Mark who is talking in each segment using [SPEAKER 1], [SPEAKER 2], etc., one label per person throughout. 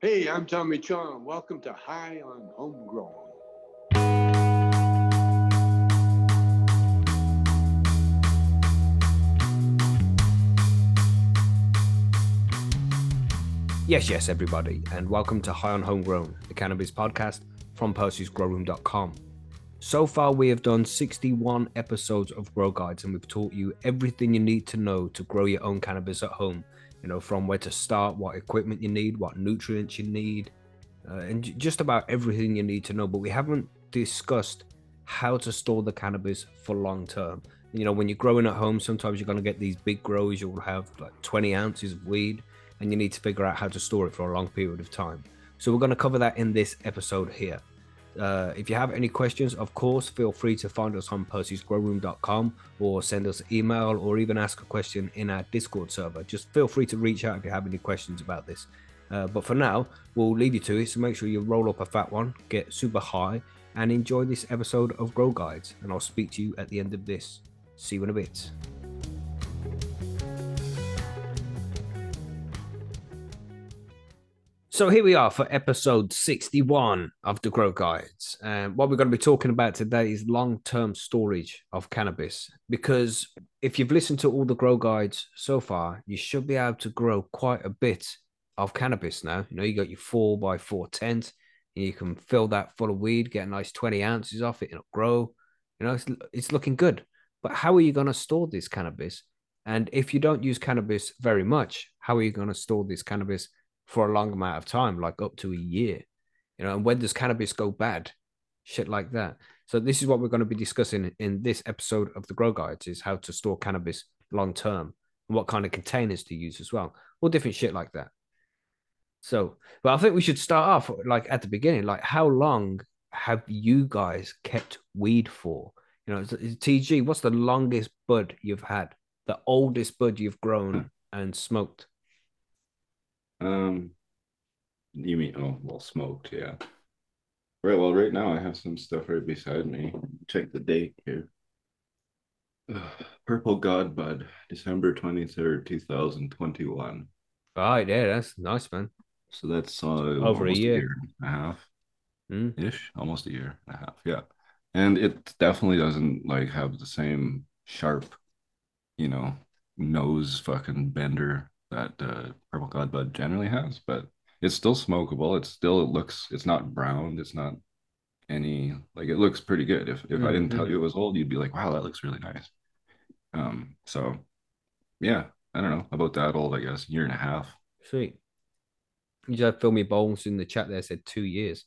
[SPEAKER 1] Hey, I'm Tommy Chong. Welcome to High on Homegrown.
[SPEAKER 2] Yes, yes, everybody, and welcome to High on Homegrown, the cannabis podcast from Percy'sGrowroom.com. So far, we have done 61 episodes of Grow Guides, and we've taught you everything you need to know to grow your own cannabis at home. You know, from where to start, what equipment you need, what nutrients you need, uh, and just about everything you need to know. But we haven't discussed how to store the cannabis for long term. You know, when you're growing at home, sometimes you're going to get these big grows, you'll have like 20 ounces of weed, and you need to figure out how to store it for a long period of time. So, we're going to cover that in this episode here. Uh, if you have any questions, of course, feel free to find us on percysgrowroom.com or send us email or even ask a question in our Discord server. Just feel free to reach out if you have any questions about this. Uh, but for now, we'll leave you to it. So make sure you roll up a fat one, get super high, and enjoy this episode of Grow Guides. And I'll speak to you at the end of this. See you in a bit. So here we are for episode 61 of the Grow Guides. And what we're going to be talking about today is long-term storage of cannabis. Because if you've listened to all the Grow Guides so far, you should be able to grow quite a bit of cannabis now. You know, you got your four by four tent, and you can fill that full of weed, get a nice 20 ounces off it, and it'll grow. You know, it's, it's looking good. But how are you going to store this cannabis? And if you don't use cannabis very much, how are you going to store this cannabis for a long amount of time, like up to a year? You know, and when does cannabis go bad? Shit like that. So this is what we're going to be discussing in this episode of the Grow Guides: is how to store cannabis long term and what kind of containers to use as well, all different shit like that. So, but I think we should start off like at the beginning. Like, how long have you guys kept weed for? You know, TG, what's the longest bud you've had? The oldest bud you've grown hmm. and smoked?
[SPEAKER 3] Um, you mean oh well, smoked, yeah. Right. Well, right now I have some stuff right beside me. Check the date here. Ugh, Purple God Bud, December twenty third, two thousand twenty one.
[SPEAKER 2] Right, yeah, that's nice, man.
[SPEAKER 3] So that's uh,
[SPEAKER 2] Over a
[SPEAKER 3] almost
[SPEAKER 2] year.
[SPEAKER 3] and a half
[SPEAKER 2] Mm.
[SPEAKER 3] ish, almost a year and a half. Yeah, and it definitely doesn't like have the same sharp, you know, nose fucking bender that uh, Purple God Bud generally has, but it's still smokable. It's still it looks it's not browned. It's not any like it looks pretty good. If if I didn't tell
[SPEAKER 2] Mhm.
[SPEAKER 3] you it was old, you'd be like, wow, that looks really nice. Um, so yeah, I don't know about that old. I guess year and a half.
[SPEAKER 2] Sweet. You just had Filmy Bowles in the chat there said two years.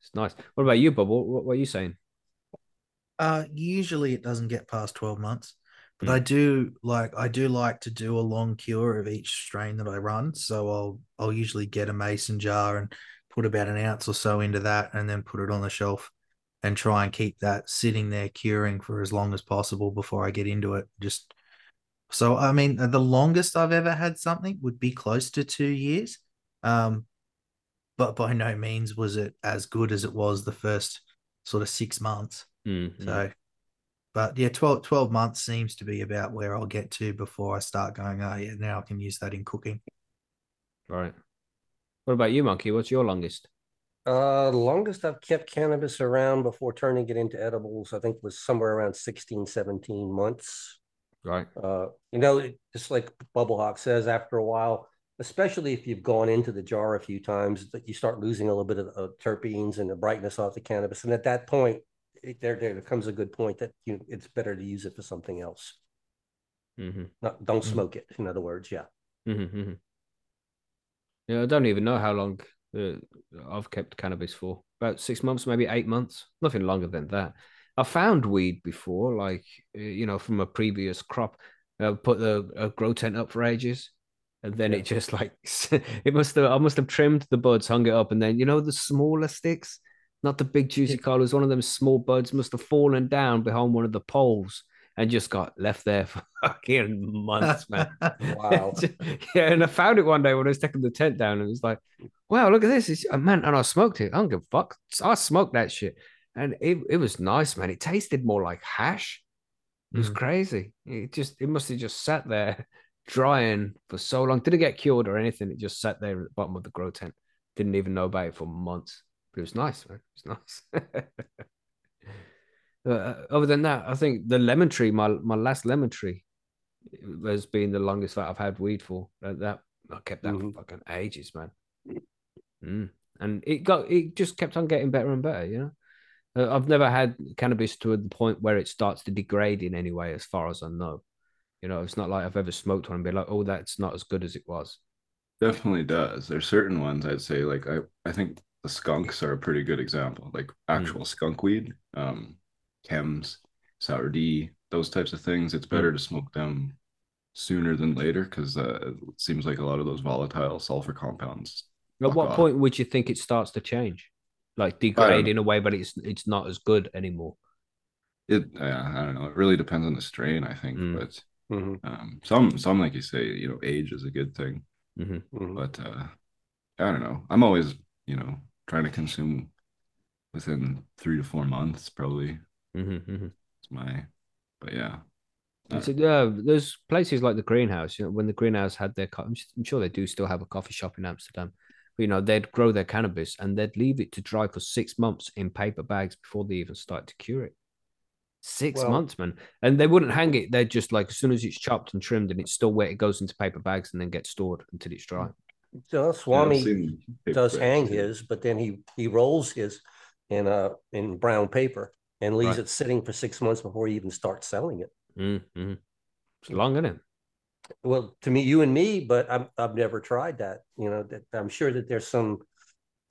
[SPEAKER 2] It's nice. What about you, Bob? What, what, what are you saying?
[SPEAKER 4] Uh, usually it doesn't get past 12 months, but
[SPEAKER 2] Mm.
[SPEAKER 4] I do like I do like to do a long cure of each strain that I run. So I'll I'll usually get a mason jar and put about an ounce or so into that and then put it on the shelf and try and keep that sitting there curing for as long as possible before I get into it. Just so I mean the longest I've ever had something would be close to two years. Um, but by no means was it as good as it was the first sort of six months.
[SPEAKER 2] Mm, mm.
[SPEAKER 4] So, but yeah, 12, 12 months seems to be about where I'll get to before I start going, oh, yeah, now I can use that in cooking.
[SPEAKER 2] Right. What about you, Monkey? What's your longest?
[SPEAKER 5] Uh, longest I've kept cannabis around before turning it into edibles, I think was somewhere around 16, 17 months.
[SPEAKER 2] Right.
[SPEAKER 5] Uh, you know, it, just like Bubble Hawk says, after a while, especially if you've gone into the jar a few times, that you start losing a little bit of, of terpenes and the brightness off the cannabis. And at that point, it, there there comes a good point that you it's better to use it for something else.
[SPEAKER 2] Mm-hmm.
[SPEAKER 5] Not don't
[SPEAKER 4] Mhm.
[SPEAKER 5] smoke it. In other words, yeah.
[SPEAKER 2] Mm-hmm, mm-hmm. Yeah, I don't even know how long uh, I've kept cannabis for. About six months, maybe eight months. Nothing longer than that. I found weed before, like uh, you know, from a previous crop. I put the a grow tent up for ages, and then
[SPEAKER 5] Yeah.
[SPEAKER 2] it just like it must have. I must have trimmed the buds, hung it up, and then you know the smaller sticks, not the big juicy colas. One of them small buds must have fallen down behind one of the poles and just got left there for fucking months, man.
[SPEAKER 5] Wow.
[SPEAKER 2] yeah, and I found it one day when I was taking the tent down, and it was like, "Wow, look at this!" It's, uh, man, and I smoked it. I don't give a fuck. I smoked that shit, and it, it was nice, man. It tasted more like hash. It was
[SPEAKER 4] Mm.
[SPEAKER 2] crazy. It just it must have just sat there drying for so long. Didn't get cured or anything. It just sat there at the bottom of the grow tent Didn't even know about it for months. But it was nice, man. It was nice. uh, other than that, I think the lemon tree, my my last lemon tree, has been the longest that I've had weed for. That, that I kept that
[SPEAKER 5] Mhm.
[SPEAKER 2] for fucking ages, man. Mm. And it got it just kept on getting better and better, you know. Uh, I've never had cannabis to the point where it starts to degrade in any way, as far as I know. You know, it's not like I've ever smoked one and be like, "Oh, that's not as good as it was."
[SPEAKER 3] Definitely does. There's certain ones I'd say like I I think the skunks are a pretty good example. Like actual skunk weed, um, chems, sour D, those types of things. It's better to smoke them sooner than later because uh, it seems like a lot of those volatile sulfur compounds.
[SPEAKER 2] At what
[SPEAKER 3] off.
[SPEAKER 2] point would you think it starts to change, like degrade in a way, but it's it's not as good anymore?
[SPEAKER 3] It yeah, I don't know. It really depends on the strain, I think.
[SPEAKER 2] Mm.
[SPEAKER 3] But
[SPEAKER 5] Mhm,
[SPEAKER 3] um, some some like you say, you know, age is a good thing.
[SPEAKER 2] hmm
[SPEAKER 5] mhm.
[SPEAKER 3] But uh, I don't know. I'm always you know trying to consume within three to four months. Probably
[SPEAKER 2] hmm hmm
[SPEAKER 3] is my. But yeah. Uh,
[SPEAKER 2] So, yeah, there's places like the greenhouse. You know, when the greenhouse had their, co- I'm sure they do still have a coffee shop in Amsterdam. But, you know, they'd grow their cannabis and they'd leave it to dry for six months in paper bags before they even start to cure it. Six
[SPEAKER 5] Well-
[SPEAKER 2] months, man. And they wouldn't hang it. They're just like as soon as it's chopped and trimmed and it's still wet, it goes into paper bags and then gets stored until it's dry.
[SPEAKER 5] Swami does hang his, but then he he rolls his in uh in brown paper and leaves
[SPEAKER 2] Right.
[SPEAKER 5] it sitting for six months before he even starts selling it.
[SPEAKER 2] Mm-hmm. It's long, isn't it?
[SPEAKER 5] Well, to me, you and me, but I've I've never tried that. You know, that I'm sure that there's some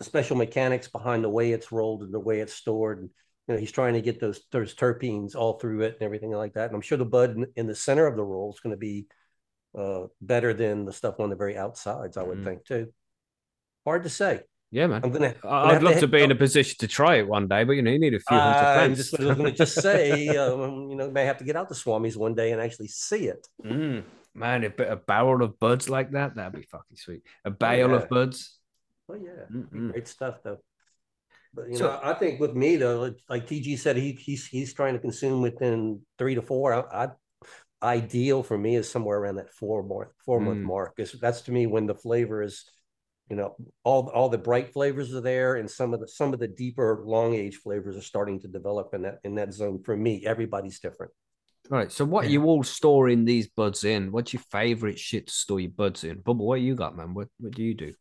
[SPEAKER 5] special mechanics behind the way it's rolled and the way it's stored. And you know, he's trying to get those those terpenes all through it and everything like that. And I'm sure the bud in, in the center of the roll is going to be uh better than the stuff on the very outsides. I would
[SPEAKER 2] Mm.
[SPEAKER 5] think too. Hard to say.
[SPEAKER 2] Yeah, man.
[SPEAKER 5] I'm gonna.
[SPEAKER 2] I- I'd love
[SPEAKER 5] to
[SPEAKER 2] to be in a position to try it one day, but you know, you need a few hundred
[SPEAKER 5] I'm just going to just say, um, you know, may have to get out to Swami's one day and actually see it.
[SPEAKER 2] Mm, man, a bit a barrel of buds like that, that'd be fucking sweet. A bale
[SPEAKER 5] yeah.
[SPEAKER 2] of buds.
[SPEAKER 5] Oh yeah,
[SPEAKER 2] Mm-mm.
[SPEAKER 5] great stuff though. But you
[SPEAKER 2] So-
[SPEAKER 5] know, I think with me though, like- like TG said, he he's he's trying to consume within three to four. I, I ideal for me is somewhere around that four month four month
[SPEAKER 2] Mm.
[SPEAKER 5] mark. Because that's to me when the flavor is, you know, all all the bright flavors are there, and some of the some of the deeper long age flavors are starting to develop in that in that zone. For me, everybody's different.
[SPEAKER 2] Right. So what
[SPEAKER 4] Yeah.
[SPEAKER 2] you all storing these buds in? What's your favorite shit to store your buds in? bubble what you got, man? What what do you do?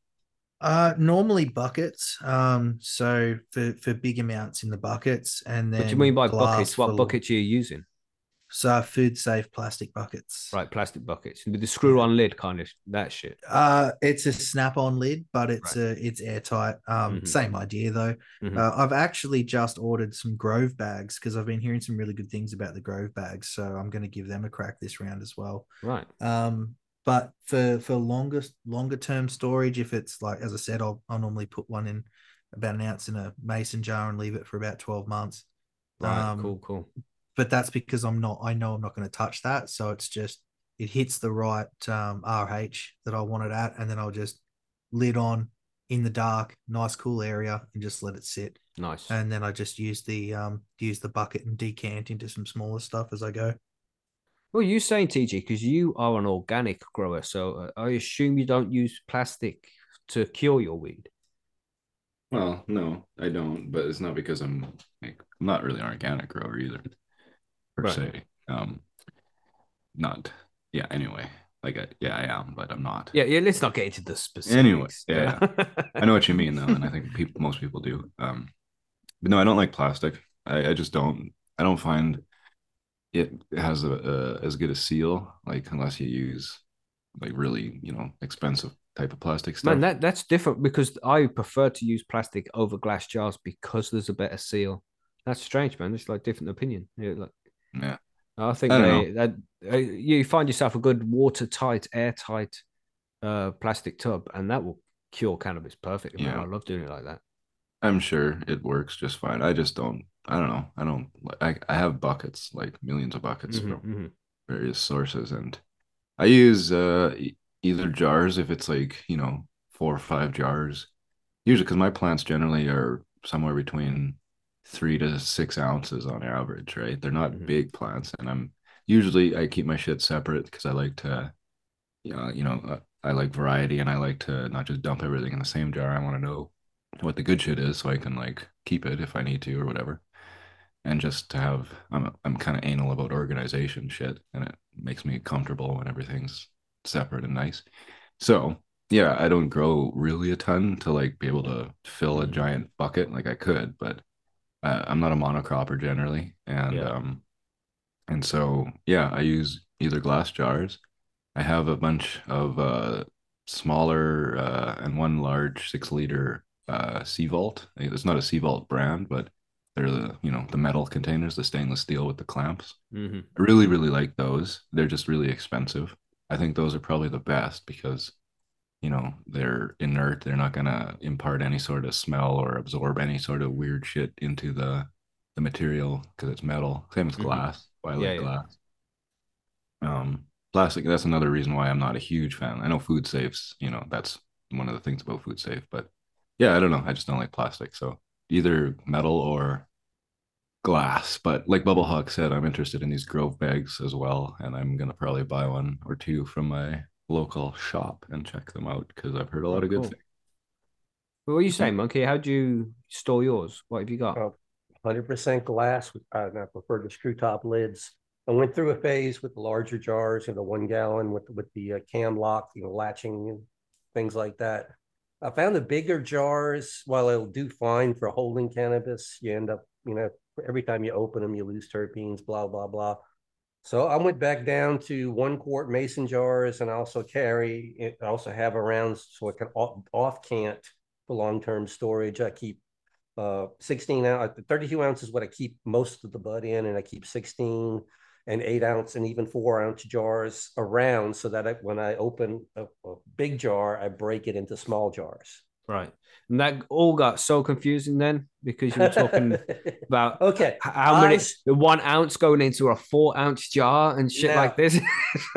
[SPEAKER 4] Uh, normally buckets. Um, so for for big amounts in the buckets, and then
[SPEAKER 2] What do you mean by buckets? What
[SPEAKER 4] for-
[SPEAKER 2] buckets are you using?
[SPEAKER 4] So food safe plastic buckets.
[SPEAKER 2] Right, plastic buckets with the screw on lid kind of that shit.
[SPEAKER 4] Uh, it's a snap-on lid, but it's a it's airtight. Um,
[SPEAKER 2] Mhm.
[SPEAKER 4] same idea though.
[SPEAKER 2] Mhm.
[SPEAKER 4] Uh, I've actually just ordered some Grove bags because I've been hearing some really good things about the Grove bags, so I'm going to give them a crack this round as well.
[SPEAKER 2] Right.
[SPEAKER 4] Um, but for for longer longer term storage, if it's like as I said, I'll I'll normally put one in about an ounce in a mason jar and leave it for about twelve months.
[SPEAKER 2] Right.
[SPEAKER 4] Um,
[SPEAKER 2] cool, cool.
[SPEAKER 4] But that's because I'm not. I know I'm not going to touch that, so it's just it hits the right um, RH that I want it at, and then I'll just lid on in the dark, nice cool area, and just let it sit.
[SPEAKER 2] Nice.
[SPEAKER 4] And then I just use the um use the bucket and decant into some smaller stuff as I go.
[SPEAKER 2] Well, you saying TG because you are an organic grower, so uh, I assume you don't use plastic to cure your weed.
[SPEAKER 3] Well, no, I don't, but it's not because I'm like I'm not really an organic grower either, per
[SPEAKER 2] Right.
[SPEAKER 3] se. Um, not yeah. Anyway, like I, yeah, I am, but I'm not.
[SPEAKER 2] Yeah, yeah. Let's not get into the specifics.
[SPEAKER 3] Anyway, yeah, I know what you mean though, and I think people, most people do. Um, but no, I don't like plastic. I, I just don't. I don't find it has a, a as good a seal, like unless you use like really you know expensive type of plastic stuff.
[SPEAKER 2] Man, that that's different because I prefer to use plastic over glass jars because there's a better seal. That's strange, man. It's like different opinion. Yeah, like
[SPEAKER 3] yeah,
[SPEAKER 2] I think
[SPEAKER 3] I
[SPEAKER 2] they, that uh, you find yourself a good watertight, airtight uh, plastic tub, and that will cure cannabis perfectly. Man.
[SPEAKER 3] Yeah.
[SPEAKER 2] I love doing it like that.
[SPEAKER 3] I'm sure it works just fine. I just don't. I don't know. I don't. I I have buckets, like millions of buckets
[SPEAKER 2] Mhm,
[SPEAKER 3] from
[SPEAKER 2] mhm.
[SPEAKER 3] various sources, and I use uh either jars if it's like you know four or five jars. Usually, because my plants generally are somewhere between three to six ounces on average, right? They're not
[SPEAKER 2] Mhm.
[SPEAKER 3] big plants, and I'm usually I keep my shit separate because I like to, you know, you know, uh, I like variety and I like to not just dump everything in the same jar. I want to know what the good shit is so I can like keep it if I need to or whatever. And just to have I'm I'm kind of anal about organization shit and it makes me comfortable when everything's separate and nice. So yeah, I don't grow really a ton to like be able to fill a giant bucket like I could, but uh, I'm not a monocropper generally, and
[SPEAKER 2] Yeah.
[SPEAKER 3] um, and so yeah, I use either glass jars. I have a bunch of uh smaller uh and one large six liter uh CVault. It's not a CVault brand, but they're the you know the metal containers, the stainless steel with the clamps.
[SPEAKER 2] hmm
[SPEAKER 3] I really, really like those. They're just really expensive. I think those are probably the best because, you know, they're inert. They're not gonna impart any sort of smell or absorb any sort of weird shit into the the material because it's metal. Same as
[SPEAKER 2] Mhm.
[SPEAKER 3] glass. I like
[SPEAKER 2] Yeah, yeah.
[SPEAKER 3] glass. Um, plastic. That's another reason why I'm not a huge fan. I know food safes. You know, that's one of the things about food safe. But yeah, I don't know. I just don't like plastic. So either metal or glass. But like Bubble Hawk said, I'm interested in these Grove bags as well, and I'm gonna probably buy one or two from my local shop and check them out because I've heard a lot
[SPEAKER 2] Oh,
[SPEAKER 3] of good
[SPEAKER 2] cool.
[SPEAKER 3] things.
[SPEAKER 2] What are you saying, Monkey? How do you store yours? What have you got?
[SPEAKER 5] Oh. hundred percent glass. uh, and I prefer the screw top lids. I went through a phase with the larger jars, you know, one gallon with with the uh, cam lock, you know, latching and things like that. I found the bigger jars, while it'll do fine for holding cannabis, you end up, you know, every time you open them, you lose terpenes, blah blah blah. So I went back down to one quart mason jars, and I also carry, I also have around so I can off, off cant for long term storage. I keep uh 16 ounce 32 ounces what i keep most of the bud in and i keep 16 and eight ounce and even four ounce jars around so that I, when i open a, a big jar i break it into small jars
[SPEAKER 2] Right. And that all got so confusing then because you were talking about
[SPEAKER 5] okay
[SPEAKER 2] how many the one ounce going into a four ounce jar and shit
[SPEAKER 5] Now-
[SPEAKER 2] like this.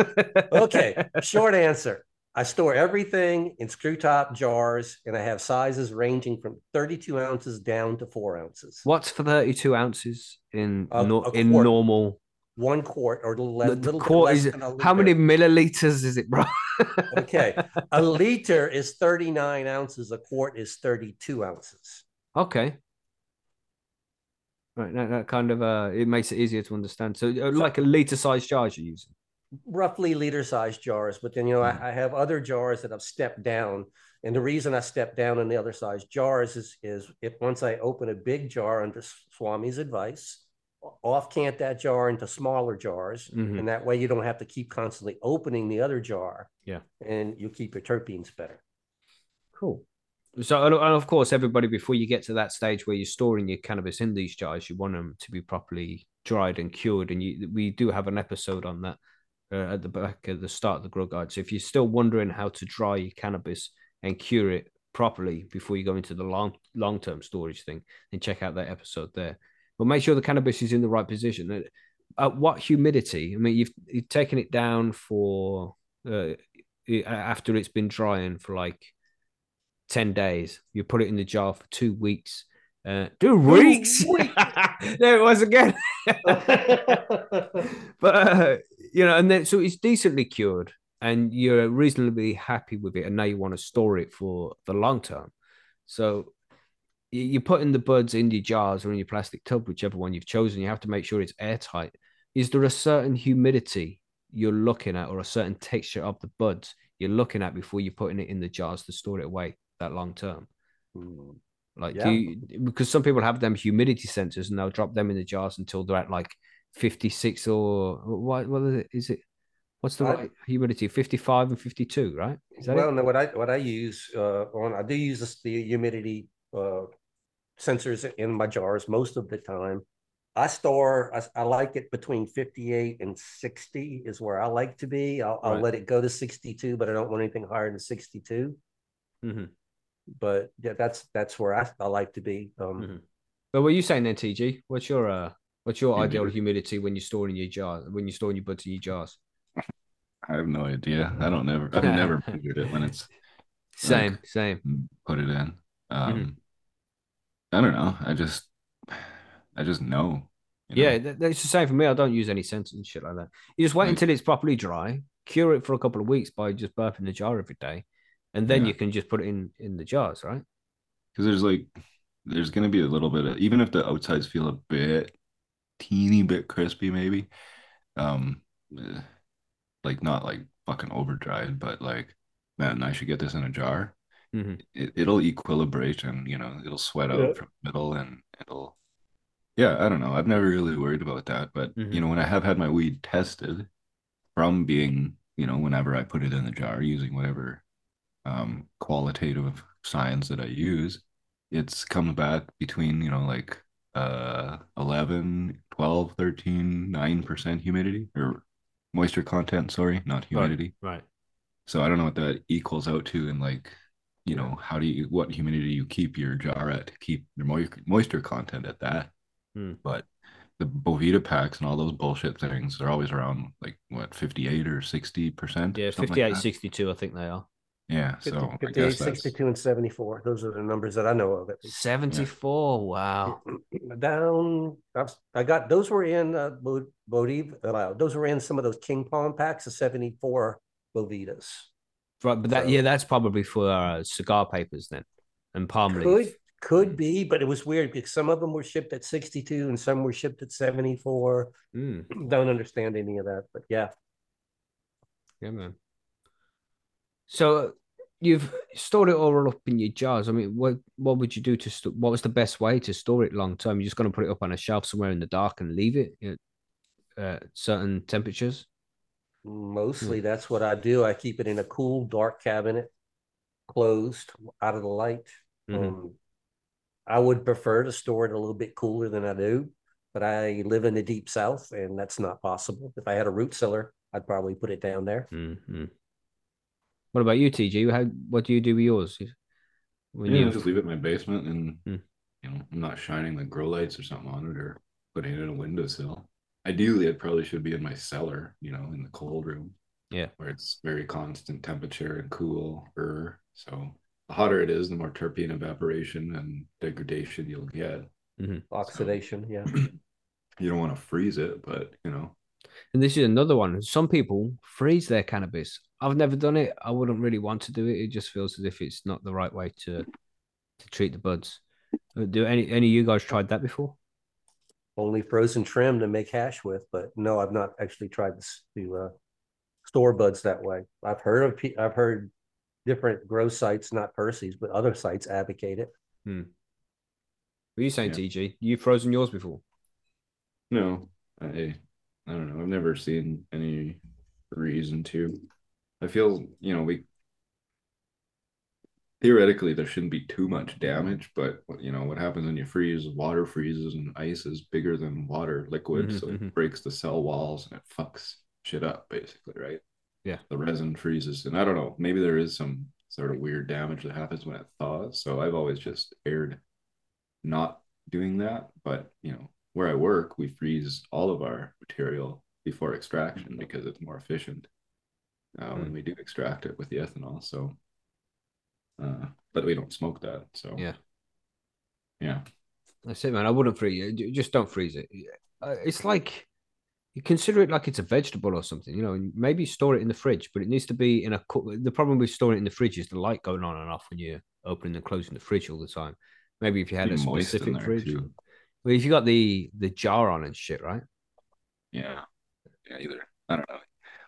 [SPEAKER 5] okay short answer i store everything in screw top jars and i have sizes ranging from 32 ounces down to four ounces
[SPEAKER 2] What's for 32 ounces in
[SPEAKER 5] a
[SPEAKER 2] in normal?
[SPEAKER 5] One quart or
[SPEAKER 2] The,
[SPEAKER 5] little
[SPEAKER 2] quart
[SPEAKER 5] less
[SPEAKER 2] is
[SPEAKER 5] than a
[SPEAKER 2] how many milliliters is it, bro?
[SPEAKER 5] okay a liter is 39 ounces a quart is 32 ounces
[SPEAKER 2] Okay. Right, that, that kind of uh, it makes it easier to understand. So, uh, like a liter size jars you're using.
[SPEAKER 5] roughly liter size jars but then you know
[SPEAKER 2] Mhm.
[SPEAKER 5] I, I have other jars that i've stepped down and the reason i stepped down in the other size jars is is if once i open a big jar under swami's advice off cant that jar into smaller jars
[SPEAKER 2] Mhm.
[SPEAKER 5] and that way you don't have to keep constantly opening the other jar
[SPEAKER 2] Yeah.
[SPEAKER 5] and you keep your terpenes better
[SPEAKER 2] Cool. So, and and of course, everybody, before you get to that stage where you're storing your cannabis in these jars, you want them to be properly dried and cured. And you, we do have an episode on that uh, at the back at the start of the grow guide. So, if you're still wondering how to dry your cannabis and cure it properly before you go into the long long term storage thing, then check out that episode there. But make sure the cannabis is in the right position. At- At what humidity? I mean, you've, you've taken it down for uh, after it's been drying for like 10 days. You put it in the jar for two weeks. Uh, two weeks. there it was again. but, uh, you know, and then so it's decently cured and you're reasonably happy with it. And now you want to store it for the long term. So you're putting the buds in your jars or in your plastic tub, whichever one you've chosen. You have to make sure it's airtight. Is there a certain humidity you're looking at or a certain texture of the buds you're looking at before you're putting it in the jars to store it away that long term?
[SPEAKER 5] Hmm.
[SPEAKER 2] Like,
[SPEAKER 5] Yeah.
[SPEAKER 2] do you, because some people have them humidity sensors and they'll drop them in the jars until they're at like 56 or what, what is it? Is it what's the
[SPEAKER 5] I-
[SPEAKER 2] right humidity? 55 and 52, right? Is that
[SPEAKER 5] well,
[SPEAKER 2] it?
[SPEAKER 5] no, what I what I use uh, on I do use this, the humidity uh, sensors in my jars most of the time. I store I, I like it between fifty eight and sixty is where I like to be. I'll, I'll let it go to sixty two, but I don't want anything higher than sixty two.
[SPEAKER 2] Mhm.
[SPEAKER 5] But yeah, that's that's where I, I like to be. Um,
[SPEAKER 2] Mhm. But what are you saying then, TG? What's your uh, what's your ideal
[SPEAKER 3] Humidity.
[SPEAKER 2] humidity when you're storing your jars? When you're storing your buds in your jars?
[SPEAKER 3] I have no idea. I don't never. I've never measured it when it's
[SPEAKER 2] Same, same.
[SPEAKER 3] put it in. Um, I don't know. I just, I just know. you
[SPEAKER 2] Yeah,
[SPEAKER 3] know?
[SPEAKER 2] that, that's the same for me. I don't use any sensors and shit like that. You just wait
[SPEAKER 3] Right.
[SPEAKER 2] until it's properly dry, cure it for a couple of weeks by just burping the jar every day, and then
[SPEAKER 3] Yeah.
[SPEAKER 2] you can just put it in in the jars, right?
[SPEAKER 3] because there's like there's gonna be a little bit of even if the outsides feel a bit teeny bit crispy maybe um eh, like not like fucking over dried but like man I should get this in a jar
[SPEAKER 2] hmm
[SPEAKER 3] it, it'll equilibrate and you know it'll sweat out from the middle and it'll yeah I don't know I've never really worried about that but
[SPEAKER 2] Mhm.
[SPEAKER 3] you know when I have had my weed tested from being you know whenever I put it in the jar using whatever um qualitative science that I use it's come back between you know like uh 11 12 13 9% humidity or moisture content sorry not humidity
[SPEAKER 2] Right.
[SPEAKER 3] so I don't know what that equals out to in like you know how do you what humidity do you keep your jar at to keep your moisture content at that
[SPEAKER 2] Hmm.
[SPEAKER 3] but the Boveda packs and all those bullshit things they're always around like what 58 or 60 percent
[SPEAKER 2] Yeah, 58, 62, I think they are.
[SPEAKER 3] yeah
[SPEAKER 5] 50,
[SPEAKER 3] so I
[SPEAKER 5] 58,
[SPEAKER 3] guess that's
[SPEAKER 5] 62, and 74. Those are the numbers that I know of. at least.
[SPEAKER 2] 74. Wow.
[SPEAKER 5] Down, I've- I got those were in uh, Bo- Bodiv, uh, those were in some of those King Palm packs of 74 Bovedas.
[SPEAKER 2] Right, but that
[SPEAKER 5] So-
[SPEAKER 2] yeah, that's probably for uh, cigar papers then, and palm
[SPEAKER 5] Could
[SPEAKER 2] leaf.
[SPEAKER 5] could be, but it was weird because some of them were shipped at 62 and some were shipped at 74.
[SPEAKER 2] Mm,
[SPEAKER 5] Don't understand any of that, but yeah.
[SPEAKER 2] yeah, man. So you've stored it all up in your jars. I mean, what what would you do to st- what was the best way to store it long term? You're just going to put it up on a shelf somewhere in the dark and leave it at uh, certain temperatures.
[SPEAKER 5] Mostly that's what I do. I keep it in a cool, dark cabinet, closed, out of the light.
[SPEAKER 2] Mhm.
[SPEAKER 5] Um, I would prefer to store it a little bit cooler than I do, but I live in the deep south and that's not possible. If I had a root cellar, I'd probably put it down there.
[SPEAKER 2] Mm-hmm. What about you, TG? How what do you do with yours? When
[SPEAKER 3] yeah,
[SPEAKER 2] you
[SPEAKER 3] just leave it in my basement and
[SPEAKER 2] Hmm.
[SPEAKER 3] you know I'm not shining like grow lights or something on it or putting it in a windowsill ideally it probably should be in my cellar you know in the cold room
[SPEAKER 2] Yeah.
[SPEAKER 3] where it's very constant temperature and cool er so the hotter it is the more terpene evaporation and degradation you'll get
[SPEAKER 5] Oxidation, yeah.
[SPEAKER 3] you don't want to freeze it but you know
[SPEAKER 2] And this is another one. Some people freeze their cannabis. I've never done it. I wouldn't really want to do it. It just feels as if it's not the right way to to treat the buds. Uh, Do any any of you guys tried that before?
[SPEAKER 5] Only frozen trim to make hash with, but no, I've not actually tried this to uh, store buds that way. I've heard of, pe- I've heard different grow sites, not Percy's, but other sites advocate it.
[SPEAKER 2] What are you saying,
[SPEAKER 3] Yeah.
[SPEAKER 2] TG? You frozen yours before?
[SPEAKER 3] no i i don't know i've never seen any reason to i feel you know we theoretically there shouldn't be too much damage but you know what happens when you freeze water freezes and ice is bigger than water liquid
[SPEAKER 2] Mhm,
[SPEAKER 3] so it breaks the cell walls and it fucks shit up basically right?
[SPEAKER 2] Yeah.
[SPEAKER 3] the resin freezes and i don't know maybe there is some sort of weird damage that happens when it thaws so i've always just aired not doing that but you know where i work we freeze all of our material before extraction because it's more efficient uh, when we do extract it with the ethanol so uh, but we don't smoke that so
[SPEAKER 2] Yeah.
[SPEAKER 3] yeah
[SPEAKER 2] That's it, man. I wouldn't freeze it. Just don't freeze it. Uh, It's like you consider it like it's a vegetable or something. You know, and maybe store it in the fridge, but it needs to be in a. co- The problem with storing it in the fridge is the light going on and off when you're opening and closing the fridge all the time. Maybe if you had a specific fridge.
[SPEAKER 3] too.
[SPEAKER 2] Well, if you got the the jar on and shit, right?
[SPEAKER 3] yeah yeah either i don't know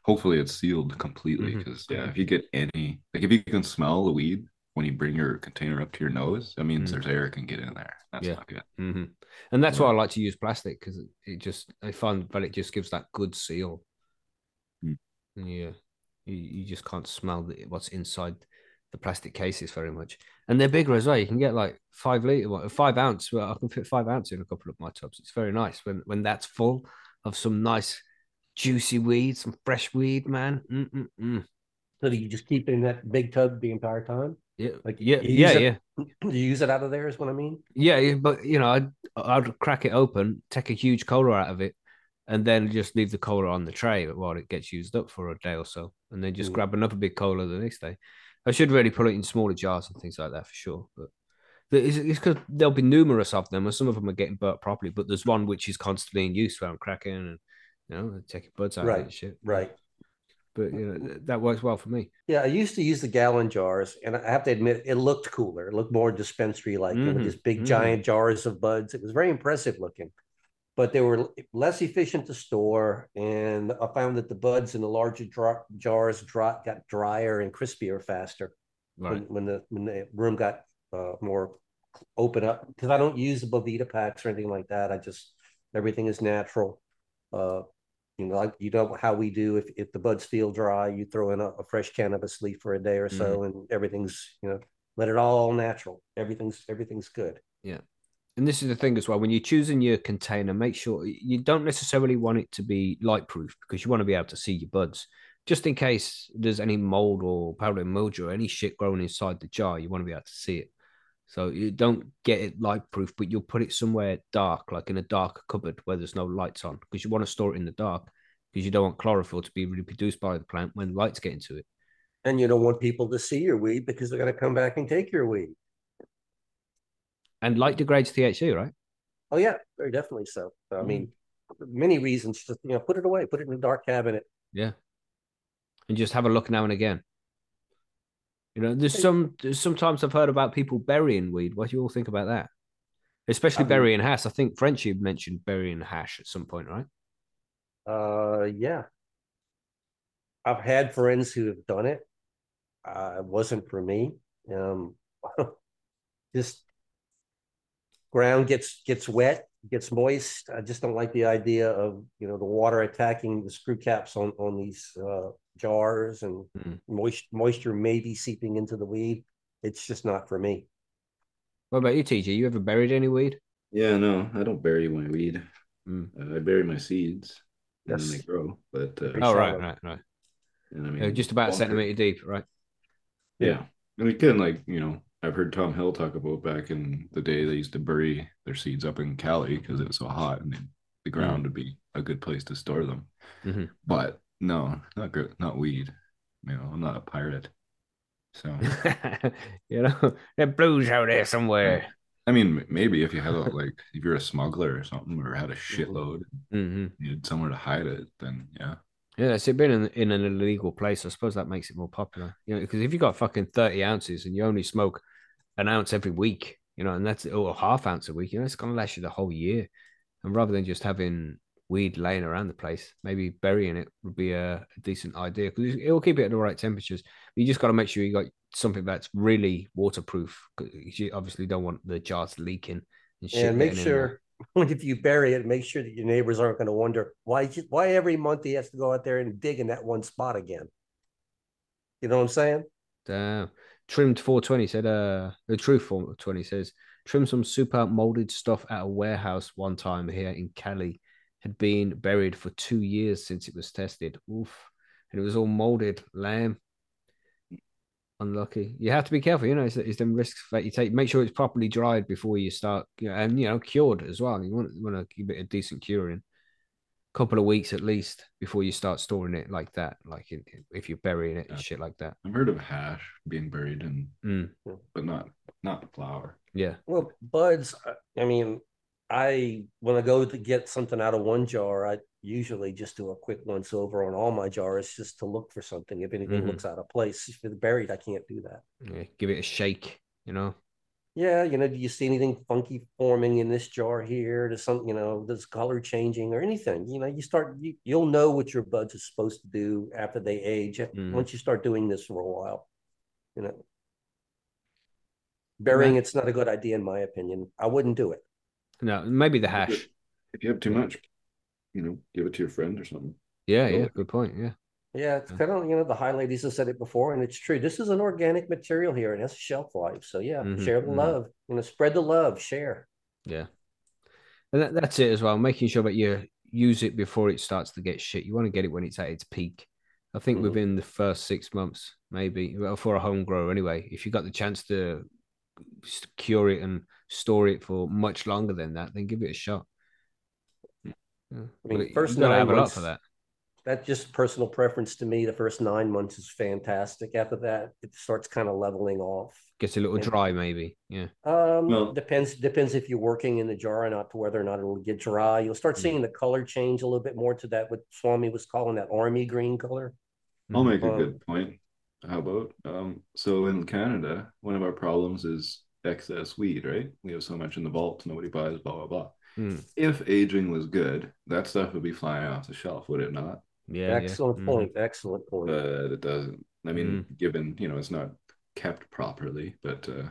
[SPEAKER 3] hopefully it's sealed completely because yeah if you get any like if you can smell the weed when you bring your container up to your nose that means
[SPEAKER 2] Mm.
[SPEAKER 3] there's air can get in there that's
[SPEAKER 2] Yeah.
[SPEAKER 3] not good
[SPEAKER 2] hmm And that's why I like to use plastic because it just I find that it just gives that good seal.
[SPEAKER 3] Mm.
[SPEAKER 2] Yeah, you, you just can't smell the, what's inside the plastic cases very much, and they're bigger as well. You can get like five liter, what, five ounce. Well, I can fit five ounce in a couple of my tubs. It's very nice when when that's full of some nice juicy weed, some fresh weed, man. Mm-mm-mm.
[SPEAKER 5] So do you just keep it in that big tub the entire time?
[SPEAKER 2] Yeah,
[SPEAKER 5] Like,
[SPEAKER 2] yeah, yeah,
[SPEAKER 5] it-
[SPEAKER 2] yeah.
[SPEAKER 5] You use it out of there is what I mean?
[SPEAKER 2] Yeah, yeah, but you know, I'd I'd crack it open, take a huge cola out of it, and then just leave the cola on the tray while it gets used up for a day or so, and then just
[SPEAKER 5] Mm.
[SPEAKER 2] grab another big cola the next day. I should really put it in smaller jars and things like that for sure. But it's because there'll be numerous of them, and some of them are getting burnt properly. But there's one which is constantly in use where I'm cracking and you know taking buds out of it
[SPEAKER 5] Right,
[SPEAKER 2] and shit.
[SPEAKER 5] Right.
[SPEAKER 2] But you know that works well for me.
[SPEAKER 5] Yeah, I used to use the gallon jars, and I have to admit, it looked cooler. It looked more dispensary like, know,
[SPEAKER 2] Mhm,
[SPEAKER 5] just big
[SPEAKER 2] mhm.
[SPEAKER 5] giant jars of buds. It was very impressive looking, but they were less efficient to store. And I found that the buds in the larger jars dry, got drier and crispier faster
[SPEAKER 2] Right.
[SPEAKER 5] when, when the when the room got uh, more open up. Because I don't use the Boveda packs or anything like that. I just everything is natural. Uh, you know, like you know how we do. If if the buds feel dry, you throw in a, a fresh cannabis leaf for a day or mm-hmm. so, and everything's you know let it all natural. Everything's everything's good. Yeah.
[SPEAKER 2] And this is the thing as well. When you're choosing your container, make sure you don't necessarily want it to be light proof because you want to be able to see your buds. Just in case there's any mold or powdery mildew or any shit growing inside the jar, you want to be able to see it. So you don't get it light proof, but you'll put it somewhere dark, like in a dark cupboard where there's no lights on, because you want to store it in the dark because you don't want chlorophyll to be reproduced by the plant when lights get into it.
[SPEAKER 5] And you don't want people to see your weed because they're going to come back and take your weed.
[SPEAKER 2] And light degrades THC, right?
[SPEAKER 5] Oh yeah, very definitely so. I
[SPEAKER 2] Mm.
[SPEAKER 5] mean, many reasons. Just you know, put it away, put it in a dark cabinet.
[SPEAKER 2] Yeah. And just have a look now and again. You know, there's some there's sometimes I've heard about people burying weed. What do you all think about that? Especially
[SPEAKER 5] I mean-
[SPEAKER 2] burying hash. I think Frenchie mentioned burying hash at some point, right?
[SPEAKER 5] Uh, yeah. I've had friends who have done it. Uh, it wasn't for me. Um, just ground gets gets wet, gets moist. I just don't like the idea of you know the water attacking the screw caps on on these uh, jars and
[SPEAKER 2] Mm.
[SPEAKER 5] moist moisture maybe seeping into the weed. It's just not for me.
[SPEAKER 2] What about you, TJ? You ever buried any weed?
[SPEAKER 3] Yeah, no, I don't bury my weed.
[SPEAKER 2] Mm.
[SPEAKER 3] Uh, I bury my seeds and then they grow. But uh,
[SPEAKER 5] Very
[SPEAKER 2] Oh, right, right, right.
[SPEAKER 3] and I mean,
[SPEAKER 2] Yeah, just about a centimeter deep, right?
[SPEAKER 3] Yeah. And again, like, you know, I've heard Tom Hill talk about back in the day they used to bury their seeds up in Cali because it was so hot and they- the ground would be a good place to store them.
[SPEAKER 2] Mhm.
[SPEAKER 3] But no, not good, not weed. You know, I'm not a pirate. So
[SPEAKER 2] you know, there blues out there somewhere.
[SPEAKER 3] I mean, maybe if you had a, like if you're a smuggler or something or had a shitload,
[SPEAKER 2] hmm
[SPEAKER 3] you had somewhere to hide it, then yeah.
[SPEAKER 2] Yeah, it. Being in, in an illegal place, I suppose that makes it more popular. You know, because if you got fucking thirty ounces and you only smoke an ounce every week, you know, and that's or a half ounce a week, you know, it's gonna last you the whole year. And rather than just having weed laying around the place, maybe burying it would be a, a decent idea because it will keep it at the right temperatures. You just got to make sure you got something that's really waterproof. You obviously don't want the jars leaking and shit.
[SPEAKER 5] and make
[SPEAKER 2] getting in there.
[SPEAKER 5] sure if you bury it, make sure that your neighbors aren't going to wonder why why every month he has to go out there and dig in that one spot again. You know what I'm saying?
[SPEAKER 2] Damn. Trimmed 420 said, uh, the truth 420 says, trim some super molded stuff at a warehouse one time here in Cali. Had been buried for two years since it was tested. Oof. And it was all molded. Lamb. Unlucky. You have to be careful, you know, it's, it's them risks that you take. Make sure it's properly dried before you start, you know, and, you know, cured as well. You want, you want to give it a decent curing. Couple of weeks at least before you start storing it like that, like in, if you're burying it and shit like that.
[SPEAKER 3] I've heard of hash being buried in,
[SPEAKER 2] Mm,
[SPEAKER 3] but not not flower.
[SPEAKER 2] yeah.
[SPEAKER 5] Well, buds. I- I mean, I when I go to get something out of one jar, I usually just do a quick once over on all my jars just to look for something. If anything
[SPEAKER 2] Mhm.
[SPEAKER 5] looks out of place, if it's buried, I can't do that.
[SPEAKER 2] Yeah, give it a shake, you know.
[SPEAKER 5] Yeah, you know, do you see anything funky forming in this jar here? Does some, you know, does color changing or anything? You know, you start, you, you'll know what your buds are supposed to do after they age
[SPEAKER 2] Mhm.
[SPEAKER 5] once you start doing this for a while. You know, burying it's not a good idea in my opinion. I wouldn't do it.
[SPEAKER 2] No, maybe the hash.
[SPEAKER 3] If you have too much, you know, give it to your friend or something.
[SPEAKER 2] Yeah, yeah, good point. Yeah.
[SPEAKER 5] Yeah, it's kind of, you know, the high ladies have said it before, and it's true. This is an organic material here, and it has a shelf life. So yeah,
[SPEAKER 2] Mhm,
[SPEAKER 5] share the
[SPEAKER 2] mhm.
[SPEAKER 5] love. You know, spread the love, share.
[SPEAKER 2] Yeah. And that, that's it as well. Making sure that you use it before it starts to get shit. You want to get it when it's at its peak. I think
[SPEAKER 5] Mhm.
[SPEAKER 2] within the first six months, maybe, well, for a home grower anyway, if you got the chance to s- cure it and store it for much longer than that, then give it a shot. Yeah.
[SPEAKER 5] I mean,
[SPEAKER 2] But
[SPEAKER 5] first nine
[SPEAKER 2] have a lot
[SPEAKER 5] months-
[SPEAKER 2] for that.
[SPEAKER 5] That's just personal preference to me. The first nine months is fantastic. After that, it starts kind of leveling off.
[SPEAKER 2] Gets a little
[SPEAKER 5] And-
[SPEAKER 2] dry, maybe. Yeah.
[SPEAKER 5] Um,
[SPEAKER 3] Well-
[SPEAKER 5] depends depends if you're working in the jar or not to whether or not it'll get dry. You'll start
[SPEAKER 2] Mm.
[SPEAKER 5] seeing the color change a little bit more to that what Swami was calling that army green color.
[SPEAKER 3] I'll make a
[SPEAKER 5] Um,
[SPEAKER 3] good point. How about um so in Canada, one of our problems is excess weed, right? We have so much in the vault, nobody buys, blah blah blah.
[SPEAKER 2] Mm.
[SPEAKER 3] If aging was good, that stuff would be flying off the shelf, would it not?
[SPEAKER 2] Yeah. yeah.
[SPEAKER 5] Excellent
[SPEAKER 2] Mhm.
[SPEAKER 5] point. Excellent point.
[SPEAKER 3] But it doesn't. I mean, given, you know, it's not kept properly, but uh